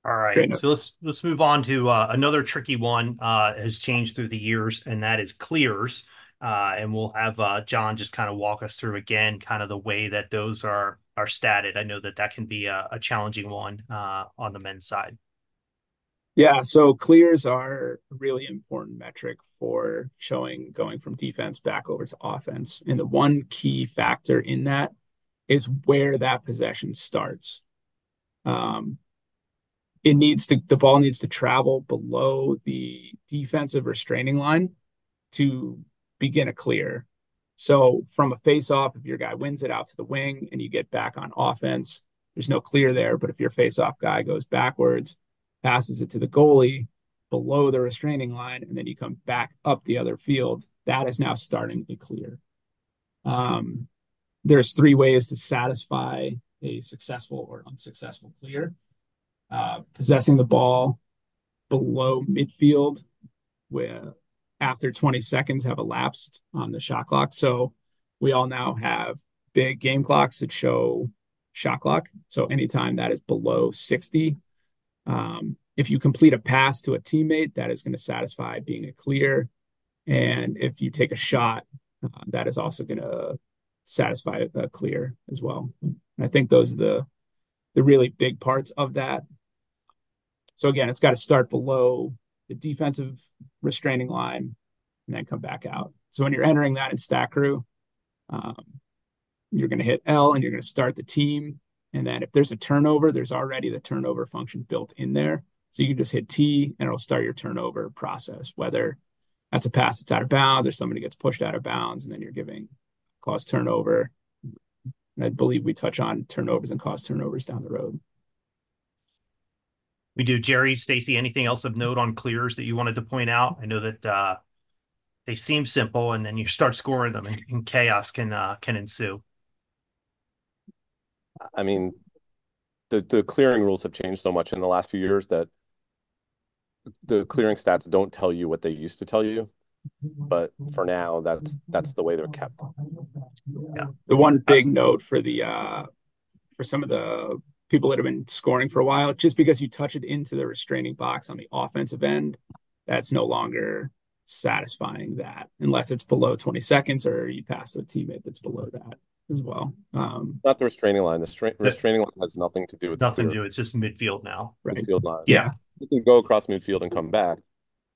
All right, so let's let's move on to uh, another tricky one. Uh, has changed through the years, and that is clears. Uh, and we'll have uh, John just kind of walk us through again, kind of the way that those are are statted. I know that that can be a, a challenging one uh, on the men's side. Yeah, so clears are a really important metric for showing going from defense back over to offense. And the one key factor in that is where that possession starts. Um, it needs to the ball needs to travel below the defensive restraining line to begin a clear. So from a face off, if your guy wins it out to the wing and you get back on offense, there's no clear there. But if your face off guy goes backwards, passes it to the goalie below the restraining line, and then you come back up the other field, that is now starting to clear. Um, there's three ways to satisfy a successful or unsuccessful clear. Uh, possessing the ball below midfield with after 20 seconds have elapsed on the shot clock. So we all now have big game clocks that show shot clock. So anytime that is below 60, um, if you complete a pass to a teammate, that is going to satisfy being a clear. And if you take a shot, uh, that is also going to satisfy a clear as well. And I think those are the the really big parts of that. So again, it's got to start below the defensive restraining line, and then come back out. So when you're entering that in Stat Crew, Um, you're going to hit L and you're going to start the team. And then if there's a turnover, there's already the turnover function built in there. So you can just hit T and it'll start your turnover process, whether that's a pass that's out of bounds or somebody gets pushed out of bounds and then you're giving cause turnover. And I believe we touch on turnovers and cause turnovers down the road. We do. Jerry, Stacy, anything else of note on clears that you wanted to point out? I know that uh, they seem simple, and then you start scoring them, and, and chaos can uh, can ensue. I mean, the the clearing rules have changed so much in the last few years that the clearing stats don't tell you what they used to tell you. But for now, that's that's the way they're kept. Yeah. The one big note for the uh for some of the people that have been scoring for a while, just because you touch it into the restraining box on the offensive end, that's no longer satisfying that unless it's below 20 seconds or you pass the teammate that's below that as well. Um, Not the restraining line. The stra- restraining line has nothing to do with nothing to do. It's just midfield now. Right. Midfield line. Yeah. You can go across midfield and come back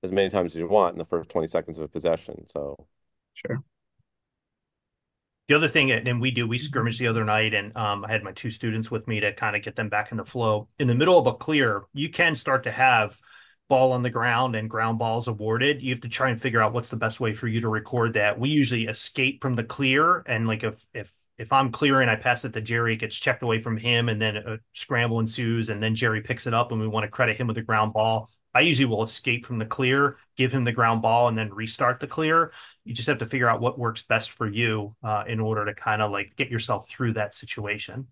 as many times as you want in the first 20 seconds of a possession. So sure. The other thing, and we do, we scrimmaged the other night, and um, I had my two students with me to kind of get them back in the flow. In the middle of a clear, you can start to have ball on the ground and ground balls awarded. You have to try and figure out what's the best way for you to record that. We usually escape from the clear, and like if if if I'm clearing, I pass it to Jerry, it gets checked away from him, and then a scramble ensues, and then Jerry picks it up, and we want to credit him with the ground ball. I usually will escape from the clear, give him the ground ball, and then restart the clear. You just have to figure out what works best for you uh, in order to kind of like get yourself through that situation.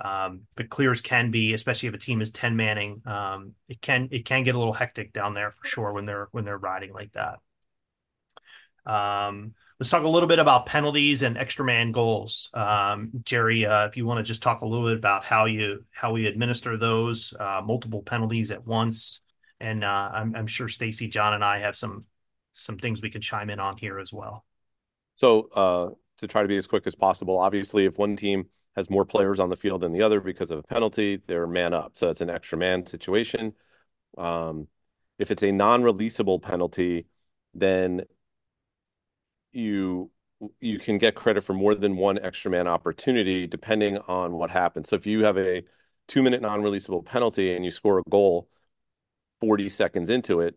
Um, but clears can be, especially if a team is ten manning, um, it can it can get a little hectic down there for sure when they're when they're riding like that. Um, let's talk a little bit about penalties and extra man goals. Um, Jerry, uh, if you want to just talk a little bit about how you how we administer those uh, multiple penalties at once and uh, I'm, I'm sure Stacy, John, and I have some some things we can chime in on here as well. So uh, to try to be as quick as possible, obviously, if one team has more players on the field than the other because of a penalty, they're man up. So it's an extra man situation. Um, if it's a non-releasable penalty, then you you can get credit for more than one extra man opportunity depending on what happens. So if you have a two minute non-releasable penalty and you score a goal 40 seconds into it,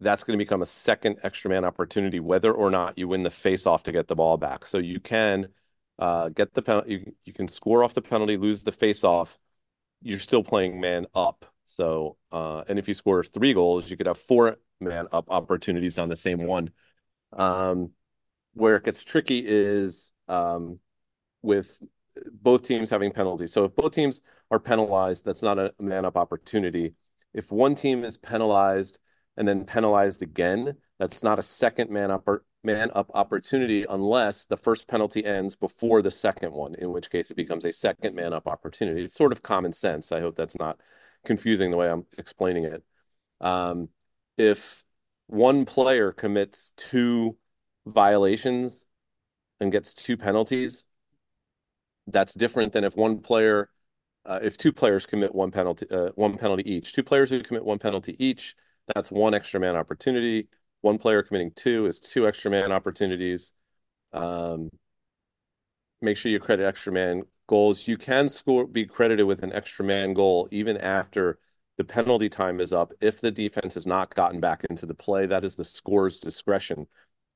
that's going to become a second extra man opportunity, whether or not you win the face off to get the ball back. So you can uh, get the penalty, you, you can score off the penalty, lose the face off. You're still playing man up. So, uh, and if you score three goals, you could have four man up opportunities on the same one. Um, where it gets tricky is um, with both teams having penalties. So if both teams are penalized, that's not a man up opportunity if one team is penalized and then penalized again, that's not a second man up man up opportunity unless the first penalty ends before the second one, in which case it becomes a second man up opportunity. It's sort of common sense. I hope that's not confusing the way I'm explaining it. Um, if one player commits two violations and gets two penalties, that's different than if one player uh, if two players commit one penalty, uh, one penalty each, two players who commit one penalty each, that's one extra man opportunity. One player committing two is two extra man opportunities. Um, make sure you credit extra man goals. You can score be credited with an extra man goal even after the penalty time is up if the defense has not gotten back into the play. That is the score's discretion.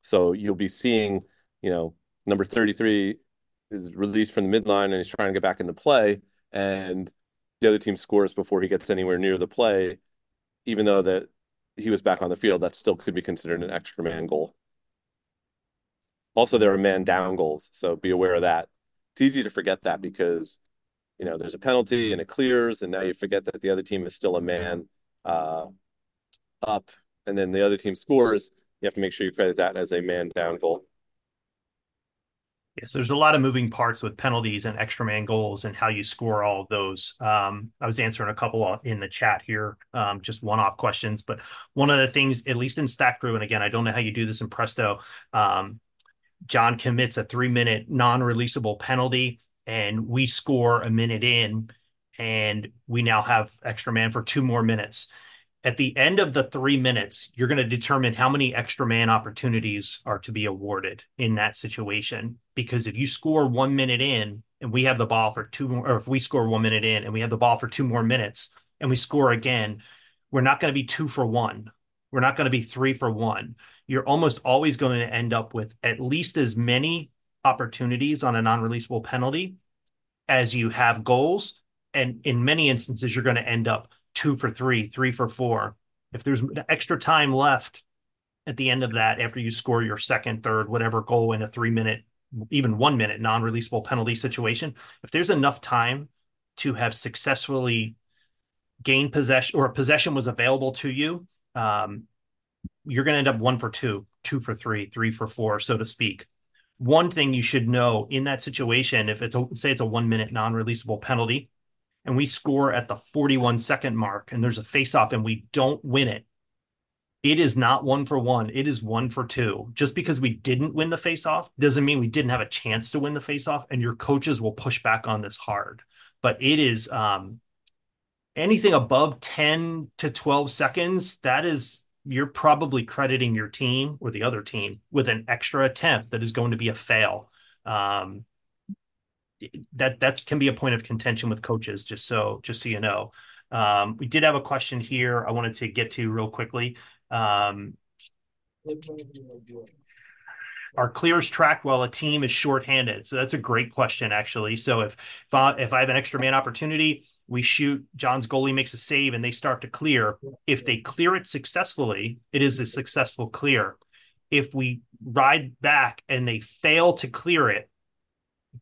So you'll be seeing, you know, number 33 is released from the midline and he's trying to get back in the play and the other team scores before he gets anywhere near the play, even though that he was back on the field, that still could be considered an extra man goal. Also, there are man down goals, so be aware of that. It's easy to forget that because you know there's a penalty and it clears, and now you forget that the other team is still a man uh, up, and then the other team scores. You have to make sure you credit that as a man down goal. Yes, there's a lot of moving parts with penalties and extra man goals and how you score all of those. Um, I was answering a couple in the chat here, um, just one-off questions. But one of the things, at least in Stat Crew, and again, I don't know how you do this in Presto. Um, John commits a three-minute non-releasable penalty, and we score a minute in, and we now have extra man for two more minutes At the end of the three minutes, you're going to determine how many extra man opportunities are to be awarded in that situation. Because if you score one minute in and we have the ball for two more, or if we score one minute in and we have the ball for two more minutes and we score again, we're not going to be two for one. We're not going to be three for one. You're almost always going to end up with at least as many opportunities on a non releasable penalty as you have goals. And in many instances, you're going to end up two for three, three for four. If there's extra time left at the end of that, after you score your second, third, whatever goal in a three minute, even one minute non releasable penalty situation, if there's enough time to have successfully gained possession or a possession was available to you, um, you're going to end up one for two, two for three, three for four, so to speak. One thing you should know in that situation, if it's a, say it's a one minute non releasable penalty, and we score at the 41 second mark and there's a face off and we don't win it, it is not one for one. It is one for two. Just because we didn't win the face off doesn't mean we didn't have a chance to win the face off. And your coaches will push back on this hard. But it is um, anything above 10 to 12 seconds, that is, you're probably crediting your team or the other team with an extra attempt that is going to be a fail. Um, that that can be a point of contention with coaches. Just so just so you know, um, we did have a question here. I wanted to get to real quickly. Um, are clears tracked while a team is shorthanded? So that's a great question, actually. So if if I, if I have an extra man opportunity, we shoot. John's goalie makes a save, and they start to clear. If they clear it successfully, it is a successful clear. If we ride back and they fail to clear it,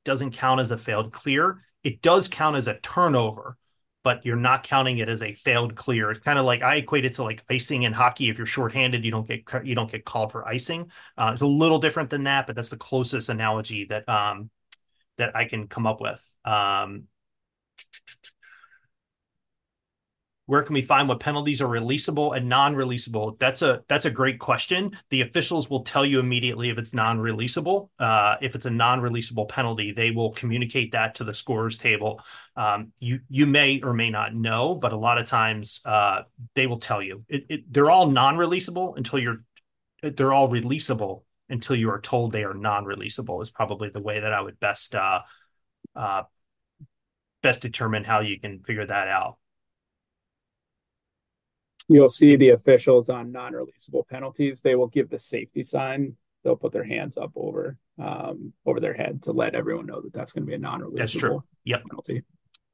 doesn't count as a failed clear. It does count as a turnover, but you're not counting it as a failed clear. It's kind of like I equate it to like icing in hockey. If you're shorthanded, you don't get you don't get called for icing. Uh, it's a little different than that, but that's the closest analogy that um, that I can come up with. Um, where can we find what penalties are releasable and non-releasable? That's a that's a great question. The officials will tell you immediately if it's non-releasable. Uh, if it's a non-releasable penalty they will communicate that to the scorers table. Um, you you may or may not know but a lot of times uh, they will tell you. It, it, they're all non-releasable until you're they're all releasable until you are told they are non-releasable is probably the way that i would best uh, uh best determine how you can figure that out you'll see the officials on non-releasable penalties. They will give the safety sign. They'll put their hands up over um, over their head to let everyone know that that's going to be a non-releasable that's true. Yep. penalty.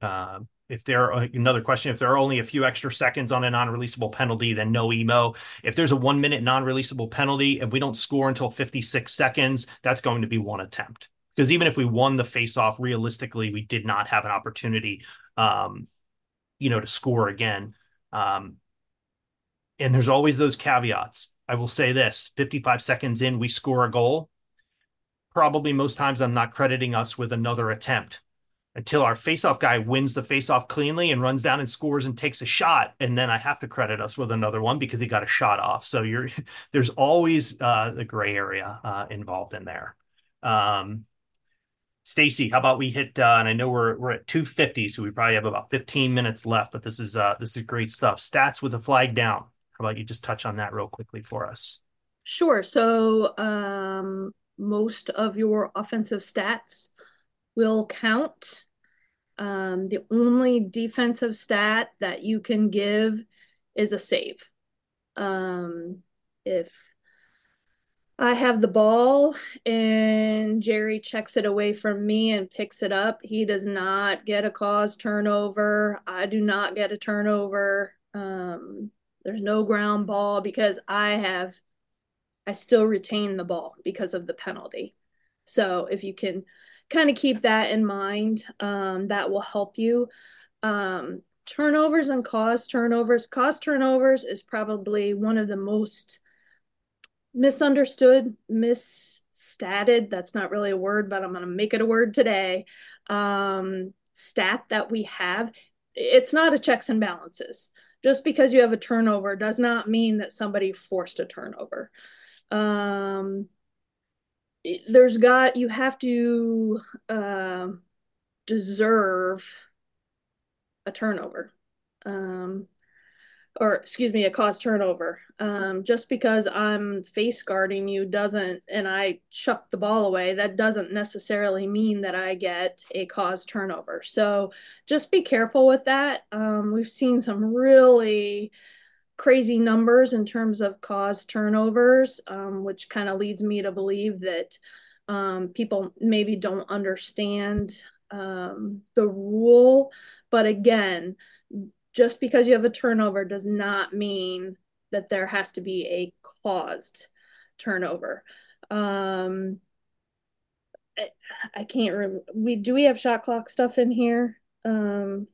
Uh, if there are another question, if there are only a few extra seconds on a non-releasable penalty, then no emo. If there's a one minute non-releasable penalty, if we don't score until 56 seconds, that's going to be one attempt. Because even if we won the face-off, realistically, we did not have an opportunity, um, you know, to score again. Um, and there's always those caveats. I will say this 55 seconds in, we score a goal. Probably most times I'm not crediting us with another attempt until our faceoff guy wins the faceoff cleanly and runs down and scores and takes a shot. And then I have to credit us with another one because he got a shot off. So you're there's always uh, the gray area uh, involved in there. Um, Stacy, how about we hit? Uh, and I know we're we're at 250, so we probably have about 15 minutes left. But this is uh, this is great stuff. Stats with a flag down. How about you just touch on that real quickly for us? Sure. So um, most of your offensive stats will count. Um, the only defensive stat that you can give is a save. Um, if I have the ball and Jerry checks it away from me and picks it up, he does not get a cause turnover. I do not get a turnover. Um, there's no ground ball because I have, I still retain the ball because of the penalty. So if you can kind of keep that in mind, um, that will help you. Um, turnovers and cause turnovers. Cause turnovers is probably one of the most misunderstood, misstated. That's not really a word, but I'm going to make it a word today. Um, stat that we have. It's not a checks and balances just because you have a turnover does not mean that somebody forced a turnover. Um, there's got you have to uh, deserve a turnover. Um, or excuse me, a cause turnover. Um, just because I'm face guarding you doesn't, and I chuck the ball away, that doesn't necessarily mean that I get a cause turnover. So just be careful with that. Um, we've seen some really crazy numbers in terms of cause turnovers, um, which kind of leads me to believe that um, people maybe don't understand um, the rule. But again, just because you have a turnover does not mean that there has to be a caused turnover. Um, I, I can't remember. We do we have shot clock stuff in here? Um,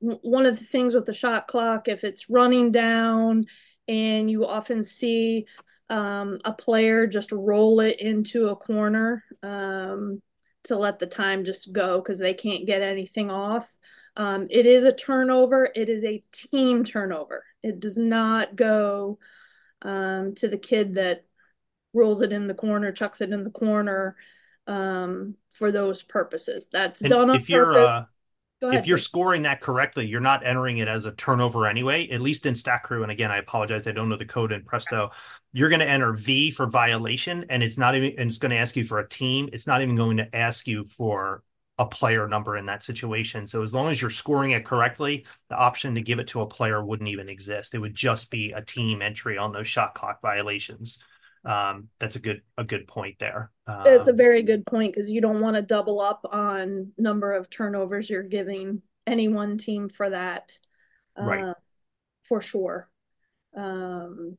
one of the things with the shot clock, if it's running down, and you often see um, a player just roll it into a corner um, to let the time just go because they can't get anything off. Um, it is a turnover. It is a team turnover. It does not go um, to the kid that rolls it in the corner, chucks it in the corner um, for those purposes. That's And done on if you're uh, Go if you're Jake. scoring that correctly, you're not entering it as a turnover anyway, at least in Stat Crew. And again, I apologize, I don't know the code in Presto. You're going to enter V for violation, and it's not even, and it's going to ask you for a team. It's not even going to ask you for a player number in that situation. So as long as you're scoring it correctly, the option to give it to a player wouldn't even exist. It would just be a team entry on those shot clock violations. Um, that's a good a good point there. It's a Um, very good point because you don't want to double up on number of turnovers you're giving any one team for that. Right. Uh, for sure. Um,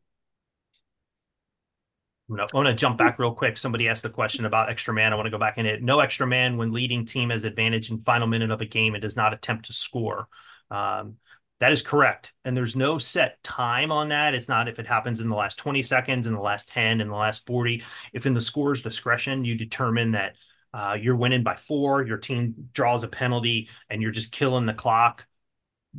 I'm want to jump back real quick. Somebody asked the question about extra man. I want to go back in it. No extra man when leading team has advantage in final minute of a game and does not attempt to score. Um, that is correct. And there's no set time on that. It's not if it happens in the last 20 seconds, in the last 10, in the last 40. If in the scorer's discretion, you determine that uh, you're winning by four, your team draws a penalty, and you're just killing the clock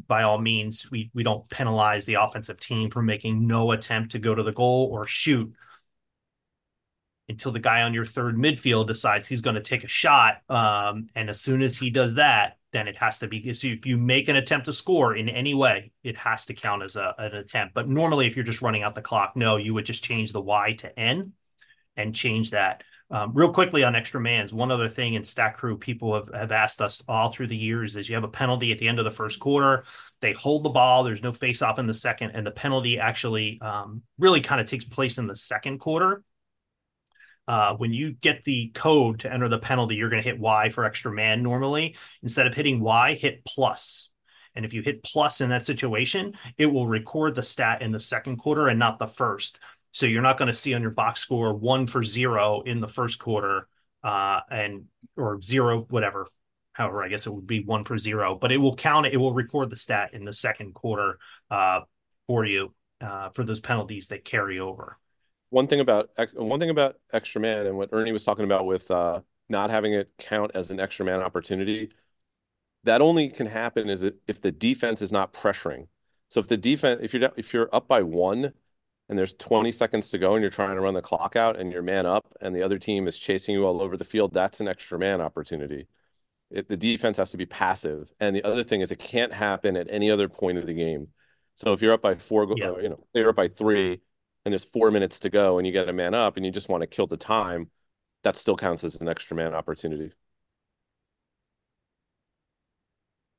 by all means, we we don't penalize the offensive team for making no attempt to go to the goal or shoot until the guy on your third midfield decides he's going to take a shot. Um, and as soon as he does that, then it has to be. So if you make an attempt to score in any way, it has to count as a, an attempt. But normally, if you're just running out the clock, no, you would just change the Y to N and change that. Um, real quickly on extra mans, one other thing in Stat Crew, people have, have asked us all through the years is you have a penalty at the end of the first quarter. They hold the ball. There's no face off in the second, and the penalty actually um, really kind of takes place in the second quarter. Uh, when you get the code to enter the penalty, you're going to hit Y for extra man normally. Instead of hitting Y, hit plus. And if you hit plus in that situation, it will record the stat in the second quarter and not the first. So you're not going to see on your box score one for zero in the first quarter, uh, and or zero, whatever. However, I guess it would be one for zero, but it will count it. It will record the stat in the second quarter uh, for you uh, for those penalties that carry over. One thing about one thing about extra man and what Ernie was talking about with uh, not having it count as an extra man opportunity, that only can happen is if the defense is not pressuring. So if the defense, if you're if you're up by one and there's 20 seconds to go and you're trying to run the clock out and you're man up and the other team is chasing you all over the field, that's an extra man opportunity. If the defense has to be passive. And the other thing is it can't happen at any other point of the game. So if you're up by four, Yeah. you know, you're up by three and there's four minutes to go and you get a man up and you just want to kill the time, that still counts as an extra man opportunity.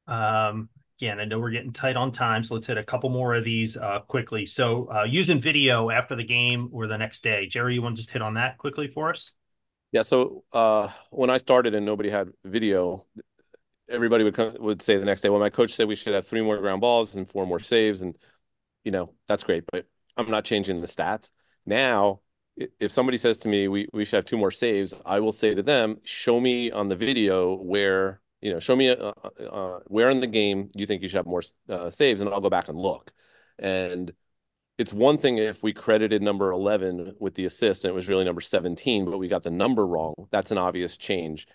Um, again, I know we're getting tight on time, so let's hit a couple more of these uh, quickly. So, uh, using video after the game or the next day, Jerry, you want to just hit on that quickly for us? Yeah, so uh, when I started and nobody had video, everybody would come, would say the next day, "Well, my coach said we should have three more ground balls and four more saves," and you know that's great, but I'm not changing the stats now. If somebody says to me, "We we should have two more saves," I will say to them, "Show me on the video where you know, show me uh, uh, where in the game you think you should have more uh, saves, and I'll go back and look." And it's one thing if we credited number 11 with the assist and it was really number 17, but we got the number wrong. That's an obvious change.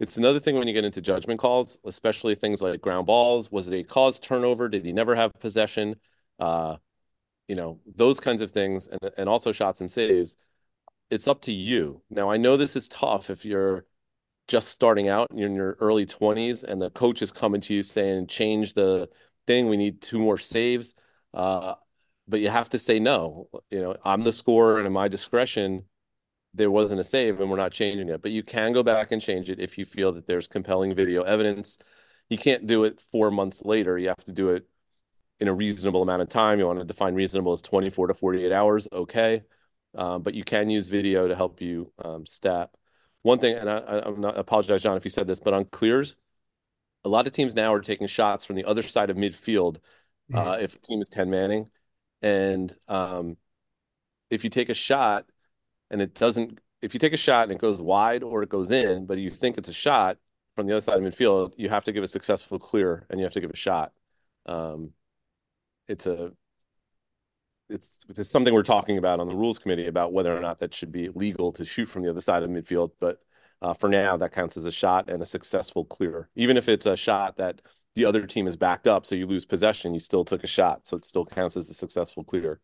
It's another thing when you get into judgment calls, especially things like ground balls. Was it a cause turnover? Did he never have possession? Uh, you know, those kinds of things, and, and also shots and saves. It's up to you. Now, I know this is tough if you're just starting out and you're in your early 20s and the coach is coming to you saying, change the thing. We need two more saves. Uh, but you have to say no. You know, I'm the scorer, and in my discretion, there wasn't a save, and we're not changing it. But you can go back and change it if you feel that there's compelling video evidence. You can't do it four months later. You have to do it in a reasonable amount of time. You want to define reasonable as 24 to 48 hours, okay. Um, but you can use video to help you um, stat. One thing, and I, I'm not apologize, John, if you said this, but on clears, a lot of teams now are taking shots from the other side of midfield mm-hmm. uh, if a team is 10 manning. And um, if you take a shot and it doesn't, if you take a shot and it goes wide or it goes in, but you think it's a shot from the other side of midfield, you have to give a successful clear and you have to give a shot. Um, it's a it's, it's something we're talking about on the rules committee about whether or not that should be legal to shoot from the other side of midfield. But uh, for now, that counts as a shot and a successful clear. Even if it's a shot that the other team is backed up, so you lose possession, you still took a shot, so it still counts as a successful clear.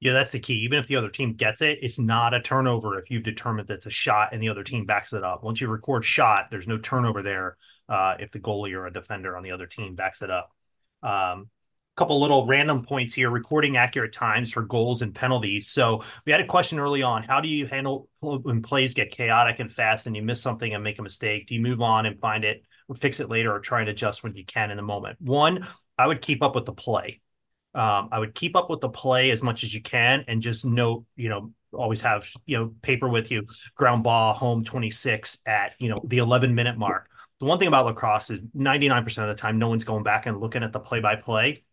Yeah, that's the key. Even if the other team gets it, it's not a turnover if you've determined that it's a shot and the other team backs it up. Once you record shot, there's no turnover there uh, if the goalie or a defender on the other team backs it up. Um, couple little random points here recording accurate times for goals and penalties. So we had a question early on how do you handle when plays get chaotic and fast and you miss something and make a mistake? Do you move on and find it or fix it later or try and adjust when you can in the moment? One i would keep up with the play. Um, i would keep up with the play as much as you can and just note you know always have you know paper with you ground ball home 26 at you know the 11 minute mark. The one thing about lacrosse is 99% of the time no one's going back and looking at the play by play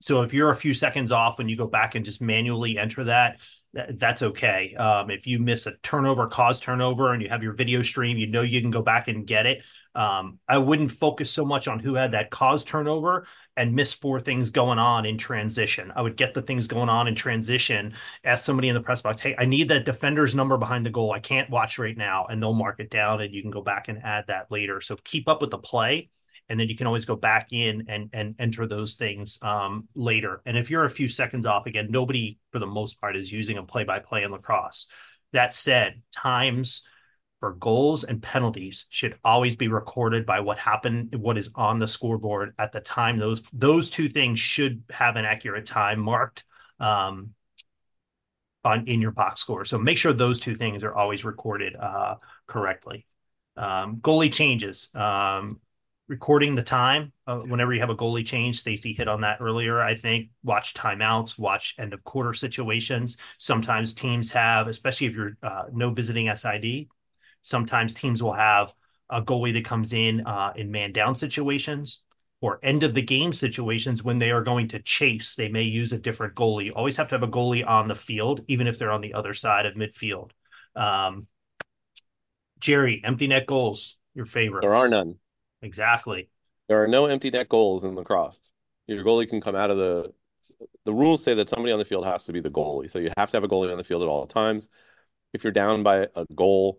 so if you're a few seconds off when you go back and just manually enter that, that that's okay. Um, if you miss a turnover, cause turnover, and you have your video stream, you know you can go back and get it. Um, I wouldn't focus so much on who had that cause turnover and miss four things going on in transition. I would get the things going on in transition, ask somebody in the press box, hey, I need that defender's number behind the goal. I can't watch right now. And they'll mark it down and you can go back and add that later. So keep up with the play and then you can always go back in and and enter those things um, later. And if you're a few seconds off, again, nobody for the most part is using a play-by-play in lacrosse. That said, times for goals and penalties should always be recorded by what happened, what is on the scoreboard at the time. Those those two things should have an accurate time marked um, on in your box score. So make sure those two things are always recorded uh, correctly. Um, goalie changes. Um, recording the time uh, whenever you have a goalie change. Stacy hit on that earlier. I think watch timeouts, watch end of quarter situations. Sometimes teams have, especially if you're uh, no visiting SID, sometimes teams will have a goalie that comes in uh, in man down situations or end of the game situations when they are going to chase. They may use a different goalie. You always have to have a goalie on the field, even if they're on the other side of midfield. Um, Jerry, empty net goals, your favorite? There are none. Exactly. There are no empty net goals in lacrosse. Your goalie can come out of the. The rules say that somebody on the field has to be the goalie, so you have to have a goalie on the field at all times. If you're down by a goal,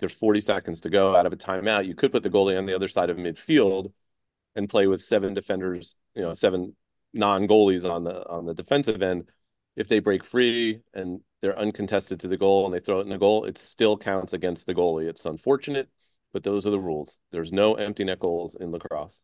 there's 40 seconds to go out of a timeout. You could put the goalie on the other side of midfield and play with seven defenders, you know, seven non-goalies on the on the defensive end. If they break free and they're uncontested to the goal and they throw it in the goal, it still counts against the goalie. It's unfortunate but those are the rules. There's no empty net goals in lacrosse.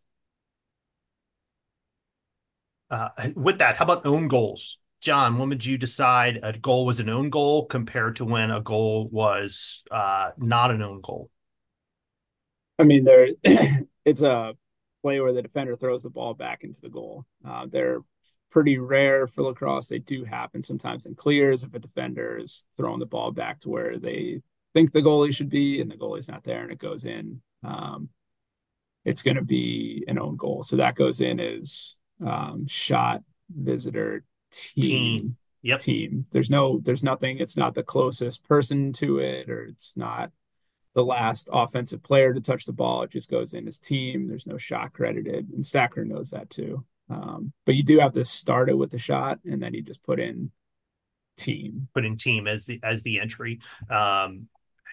Uh, with that, how about own goals? John, when would you decide a goal was an own goal compared to when a goal was uh, not an own goal? I mean, there it's a play where the defender throws the ball back into the goal. Uh, they're pretty rare for lacrosse. They do happen sometimes in clears if a defender is throwing the ball back to where they think the goalie should be, and the goalie's not there, and it goes in. Um, it's going to be an own goal, so that goes in as um, shot visitor team. team. Yep. Team. There's no. There's nothing. It's not the closest person to it, or it's not the last offensive player to touch the ball. It just goes in as team. There's no shot credited, and Stat Crew knows that too. Um, but you do have to start it with the shot, and then you just put in team. Put in team as the as the entry. Um,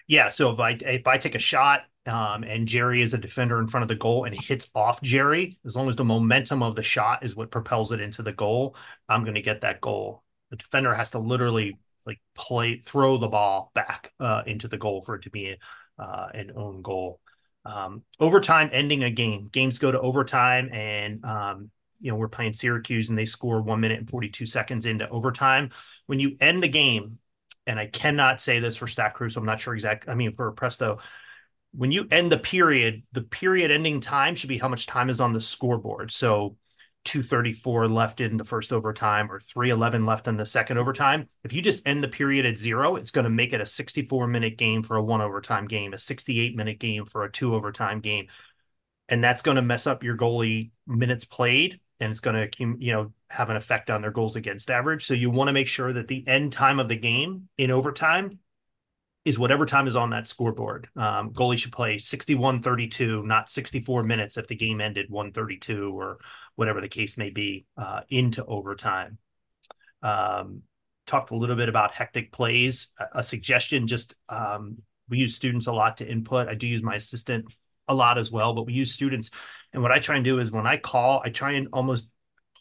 yeah, so if I if I take a shot um, and Jerry is a defender in front of the goal and hits off Jerry, as long as the momentum of the shot is what propels it into the goal, I'm going to get that goal. The defender has to literally like play throw the ball back uh, into the goal for it to be uh, an own goal. Um, overtime ending a game. Games go to overtime, and um, you know, we're playing Syracuse and they score one minute and 42 seconds into overtime. When you end the game, and I cannot say this for Stat Crew, so I'm not sure exactly. I mean, for Presto, when you end the period, the period ending time should be how much time is on the scoreboard. So 234 left in the first overtime or 311 left in the second overtime. If you just end the period at zero, it's going to make it a 64 minute game for a one overtime game, a 68 minute game for a two overtime game. And that's going to mess up your goalie minutes played and it's going to you know have an effect on their goals against average. So you want to make sure that the end time of the game in overtime is whatever time is on that scoreboard. Um, goalie should play 61 32, not 64 minutes if the game ended 132 or whatever the case may be uh, into overtime. Um, talked a little bit about hectic plays. A, a suggestion just um, we use students a lot to input. I do use my assistant a lot as well, but we use students. And what I try and do is when I call, I try and almost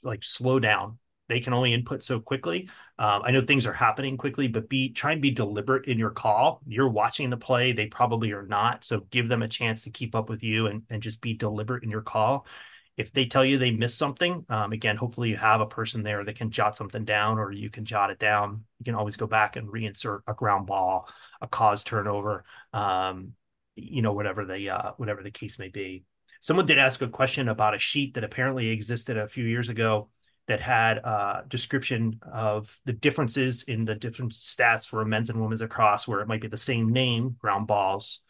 like slow down. They can only input so quickly. Um, I know things are happening quickly, but be try and be deliberate in your call. You're watching the play; they probably are not. So give them a chance to keep up with you and and just be deliberate in your call. If they tell you they missed something, um, again, hopefully you have a person there that can jot something down, or you can jot it down. You can always go back and reinsert a ground ball, a cause turnover, um, you know, whatever the uh, whatever the case may be. Someone did ask a question about a sheet that apparently existed a few years ago that had a description of the differences in the different stats for men's and women's across, where it might be the same name, ground balls,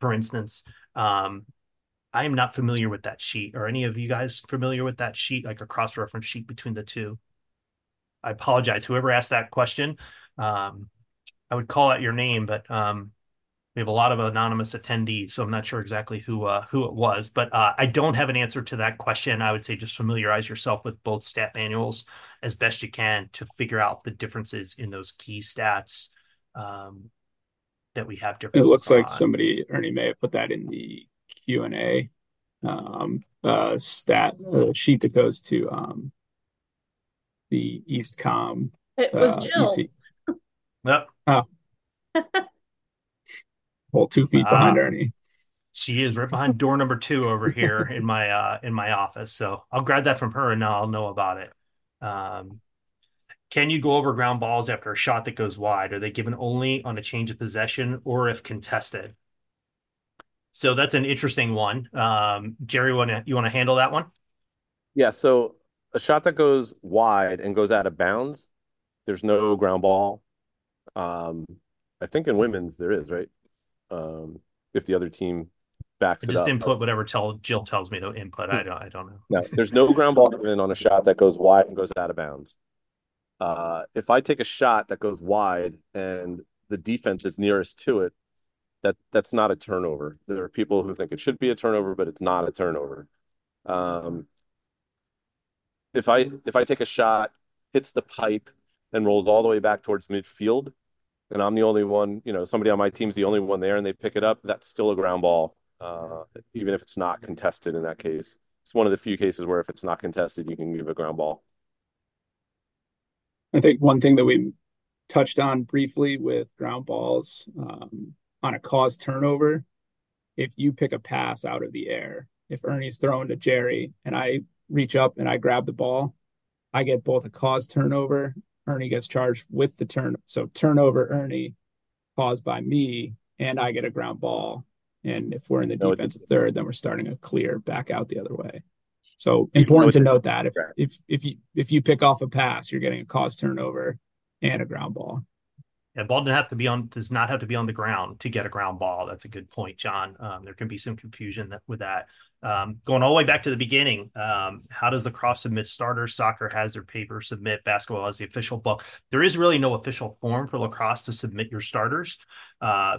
for instance. Um, I am not familiar with that sheet. Are any of you guys familiar with that sheet, like a cross reference sheet between the two? I apologize. Whoever asked that question, um, I would call out your name, but um, we have a lot of anonymous attendees, so I'm not sure exactly who uh, who it was, but uh, I don't have an answer to that question. I would say just familiarize yourself with both stat manuals as best you can to figure out the differences in those key stats um, that we have differences. It looks like somebody Ernie may have put that in the Q and A um, uh, stat uh, sheet that goes to um, the EastCom. It was uh, Jill. EC. Yep. Oh. Well, two feet behind uh, Ernie. She is right behind door number two over here in my uh in my office. So I'll grab that from her and now I'll know about it. Um, can you go over ground balls after a shot that goes wide? Are they given only on a change of possession or if contested? So that's an interesting one. Um, Jerry, want to you want to handle that one? Yeah. So a shot that goes wide and goes out of bounds, there's no ground ball. Um, I think in women's there is, right? Um, if the other team backs I it just up. input whatever tell Jill tells me to input. I don't I don't know. No, there's no ground ball given on a shot that goes wide and goes out of bounds. Uh, if I take a shot that goes wide and the defense is nearest to it, that that's not a turnover. There are people who think it should be a turnover, but it's not a turnover. Um, if I if I take a shot, hits the pipe, and rolls all the way back towards midfield, and I'm the only one, you know, somebody on my team's the only one there and they pick it up, that's still a ground ball, uh, even if it's not contested in that case. It's one of the few cases where if it's not contested, you can give a ground ball. I think one thing that we touched on briefly with ground balls um, on a cause turnover, if you pick a pass out of the air, if Ernie's throwing to Jerry and I reach up and I grab the ball, I get both a cause turnover Ernie gets charged with the turn. So turnover Ernie caused by me, and I get a ground ball. And if we're in the no, defensive third, then we're starting a clear back out the other way. So important to note that if if if you if you pick off a pass, you're getting a cause turnover and a ground ball. Yeah, ball doesn't have to be on does not have to be on the ground to get a ground ball. That's a good point, John. Um, there can be some confusion that, with that. Um, going all the way back to the beginning, um, how does lacrosse submit starters? Soccer has their paper submit. Basketball has the official book. There is really no official form for lacrosse to submit your starters. Uh,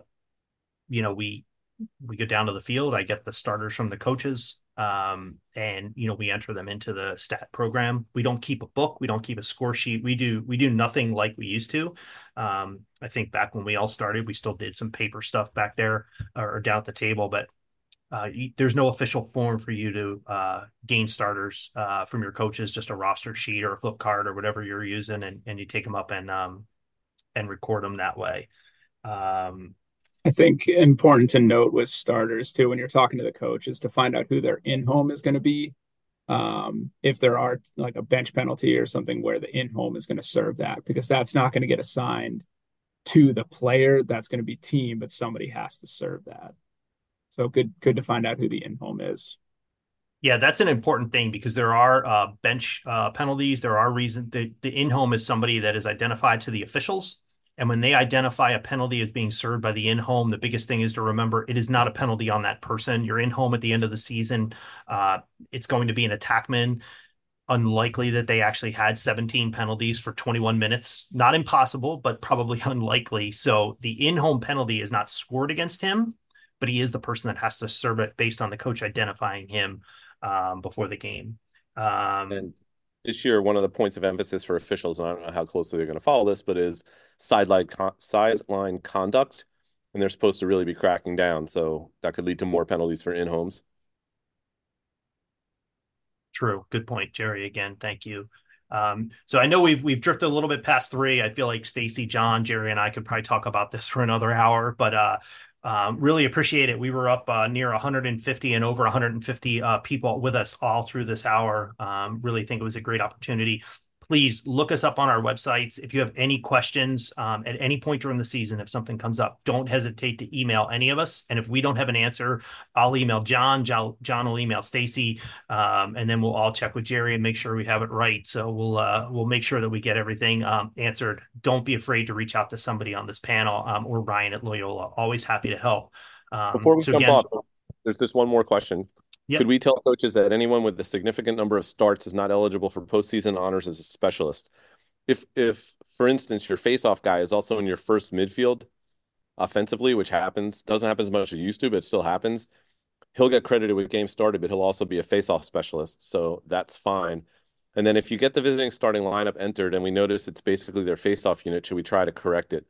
you know, we we go down to the field. I get the starters from the coaches, um, and you know we enter them into the stat program. We don't keep a book. We don't keep a score sheet. We do we do nothing like we used to. Um, I think back when we all started, we still did some paper stuff back there or down at the table, but uh, you, there's no official form for you to uh, gain starters uh, from your coaches, just a roster sheet or a flip card or whatever you're using, and, and you take them up and um, and record them that way. Um, I think important to note with starters too, when you're talking to the coach, is to find out who their in home is going to be. um, if there are like a bench penalty or something where the in home is going to serve that because that's not going to get assigned to the player. That's going to be team, but somebody has to serve that. So good, good to find out who the in home is. Yeah, that's an important thing because there are uh, bench uh, penalties. There are reasons the, the in home is somebody that is identified to the officials. And when they identify a penalty as being served by the in home, the biggest thing is to remember it is not a penalty on that person. You're in home at the end of the season. Uh, it's going to be an attackman. Unlikely that they actually had 17 penalties for 21 minutes. Not impossible, but probably unlikely. So the in home penalty is not scored against him, but he is the person that has to serve it based on the coach identifying him um, before the game. Um, and this year, one of the points of emphasis for officials, and I don't know how closely they're going to follow this, but is sideline con- sideline conduct, and they're supposed to really be cracking down. So that could lead to more penalties for in homes. True. Good point, Jerry. Again, thank you. Um, so I know we've we've drifted a little bit past three. I feel like Stacy, John, Jerry, and I could probably talk about this for another hour, but uh, um, really appreciate it. We were up uh, near 150 and over 150 uh, people with us all through this hour. Um, really think it was a great opportunity please look us up on our websites. If you have any questions um, at any point during the season, if something comes up, don't hesitate to email any of us. And if we don't have an answer, I'll email John. John, John will email Stacy, um, and then we'll all check with Jerry and make sure we have it right. So we'll uh, we'll make sure that we get everything um, answered. Don't be afraid to reach out to somebody on this panel um, or Ryan at Loyola. Always happy to help. Um, Before we so jump again, off, there's just one more question. Yep. Could we tell coaches that anyone with a significant number of starts is not eligible for postseason honors as a specialist? If, if for instance, your faceoff guy is also in your first midfield offensively, which happens, doesn't happen as much as it used to, but it still happens, he'll get credited with game started, but he'll also be a faceoff specialist. So that's fine. And then if you get the visiting starting lineup entered and we notice it's basically their faceoff unit, should we try to correct it?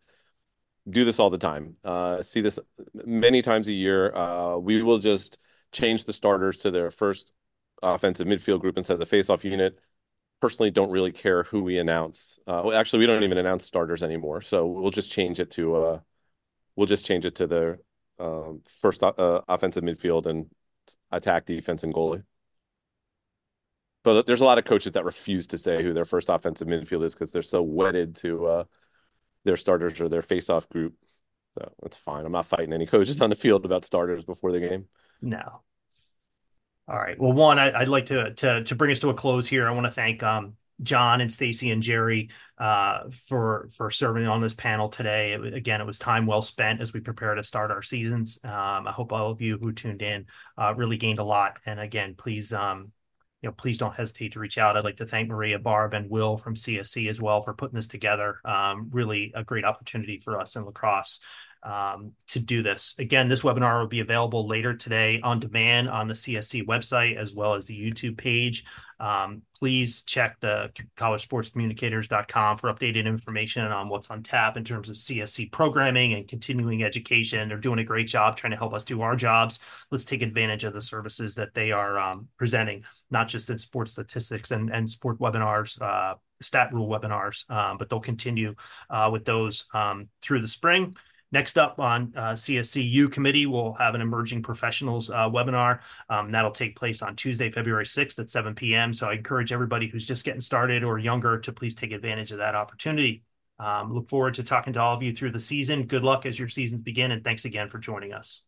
Do this all the time. Uh, see this many times a year. Uh, we will just – change the starters to their first offensive midfield group instead of the faceoff unit. Personally, don't really care who we announce. Uh, well, actually, we don't even announce starters anymore, so we'll just change it to uh, we'll just change it to the um, first uh, offensive midfield and attack, defense, and goalie. But there's a lot of coaches that refuse to say who their first offensive midfield is because they're so wedded to uh, their starters or their face-off group. So that's fine. I'm not fighting any coaches on the field about starters before the game. No. All right. Well, one, I, would like to to to bring us to a close here. I want to thank um, John and Stacy and Jerry uh, for for serving on this panel today. It, again, it was time well spent as we prepare to start our seasons. Um, I hope all of you who tuned in uh, really gained a lot. And again, please, um, you know, please don't hesitate to reach out. I'd like to thank Maria, Barb, and Will from CSC as well for putting this together. Um, really a great opportunity for us in lacrosse um, to do this. Again, this webinar will be available later today on demand on the CSC website as well as the YouTube page. Um, please check the collegesportscommunicators.com for updated information on what's on tap in terms of CSC programming and continuing education. They're doing a great job trying to help us do our jobs. Let's take advantage of the services that they are um, presenting, not just in sports statistics and, and sport webinars, uh, stat rule webinars, um, but they'll continue uh, with those um, through the spring. Next up on uh, CSCU committee, we'll have an emerging professionals uh, webinar. Um, that'll take place on Tuesday, February 6th at 7 p.m. So I encourage everybody who's just getting started or younger to please take advantage of that opportunity. Um, look forward to talking to all of you through the season. Good luck as your seasons begin, and thanks again for joining us.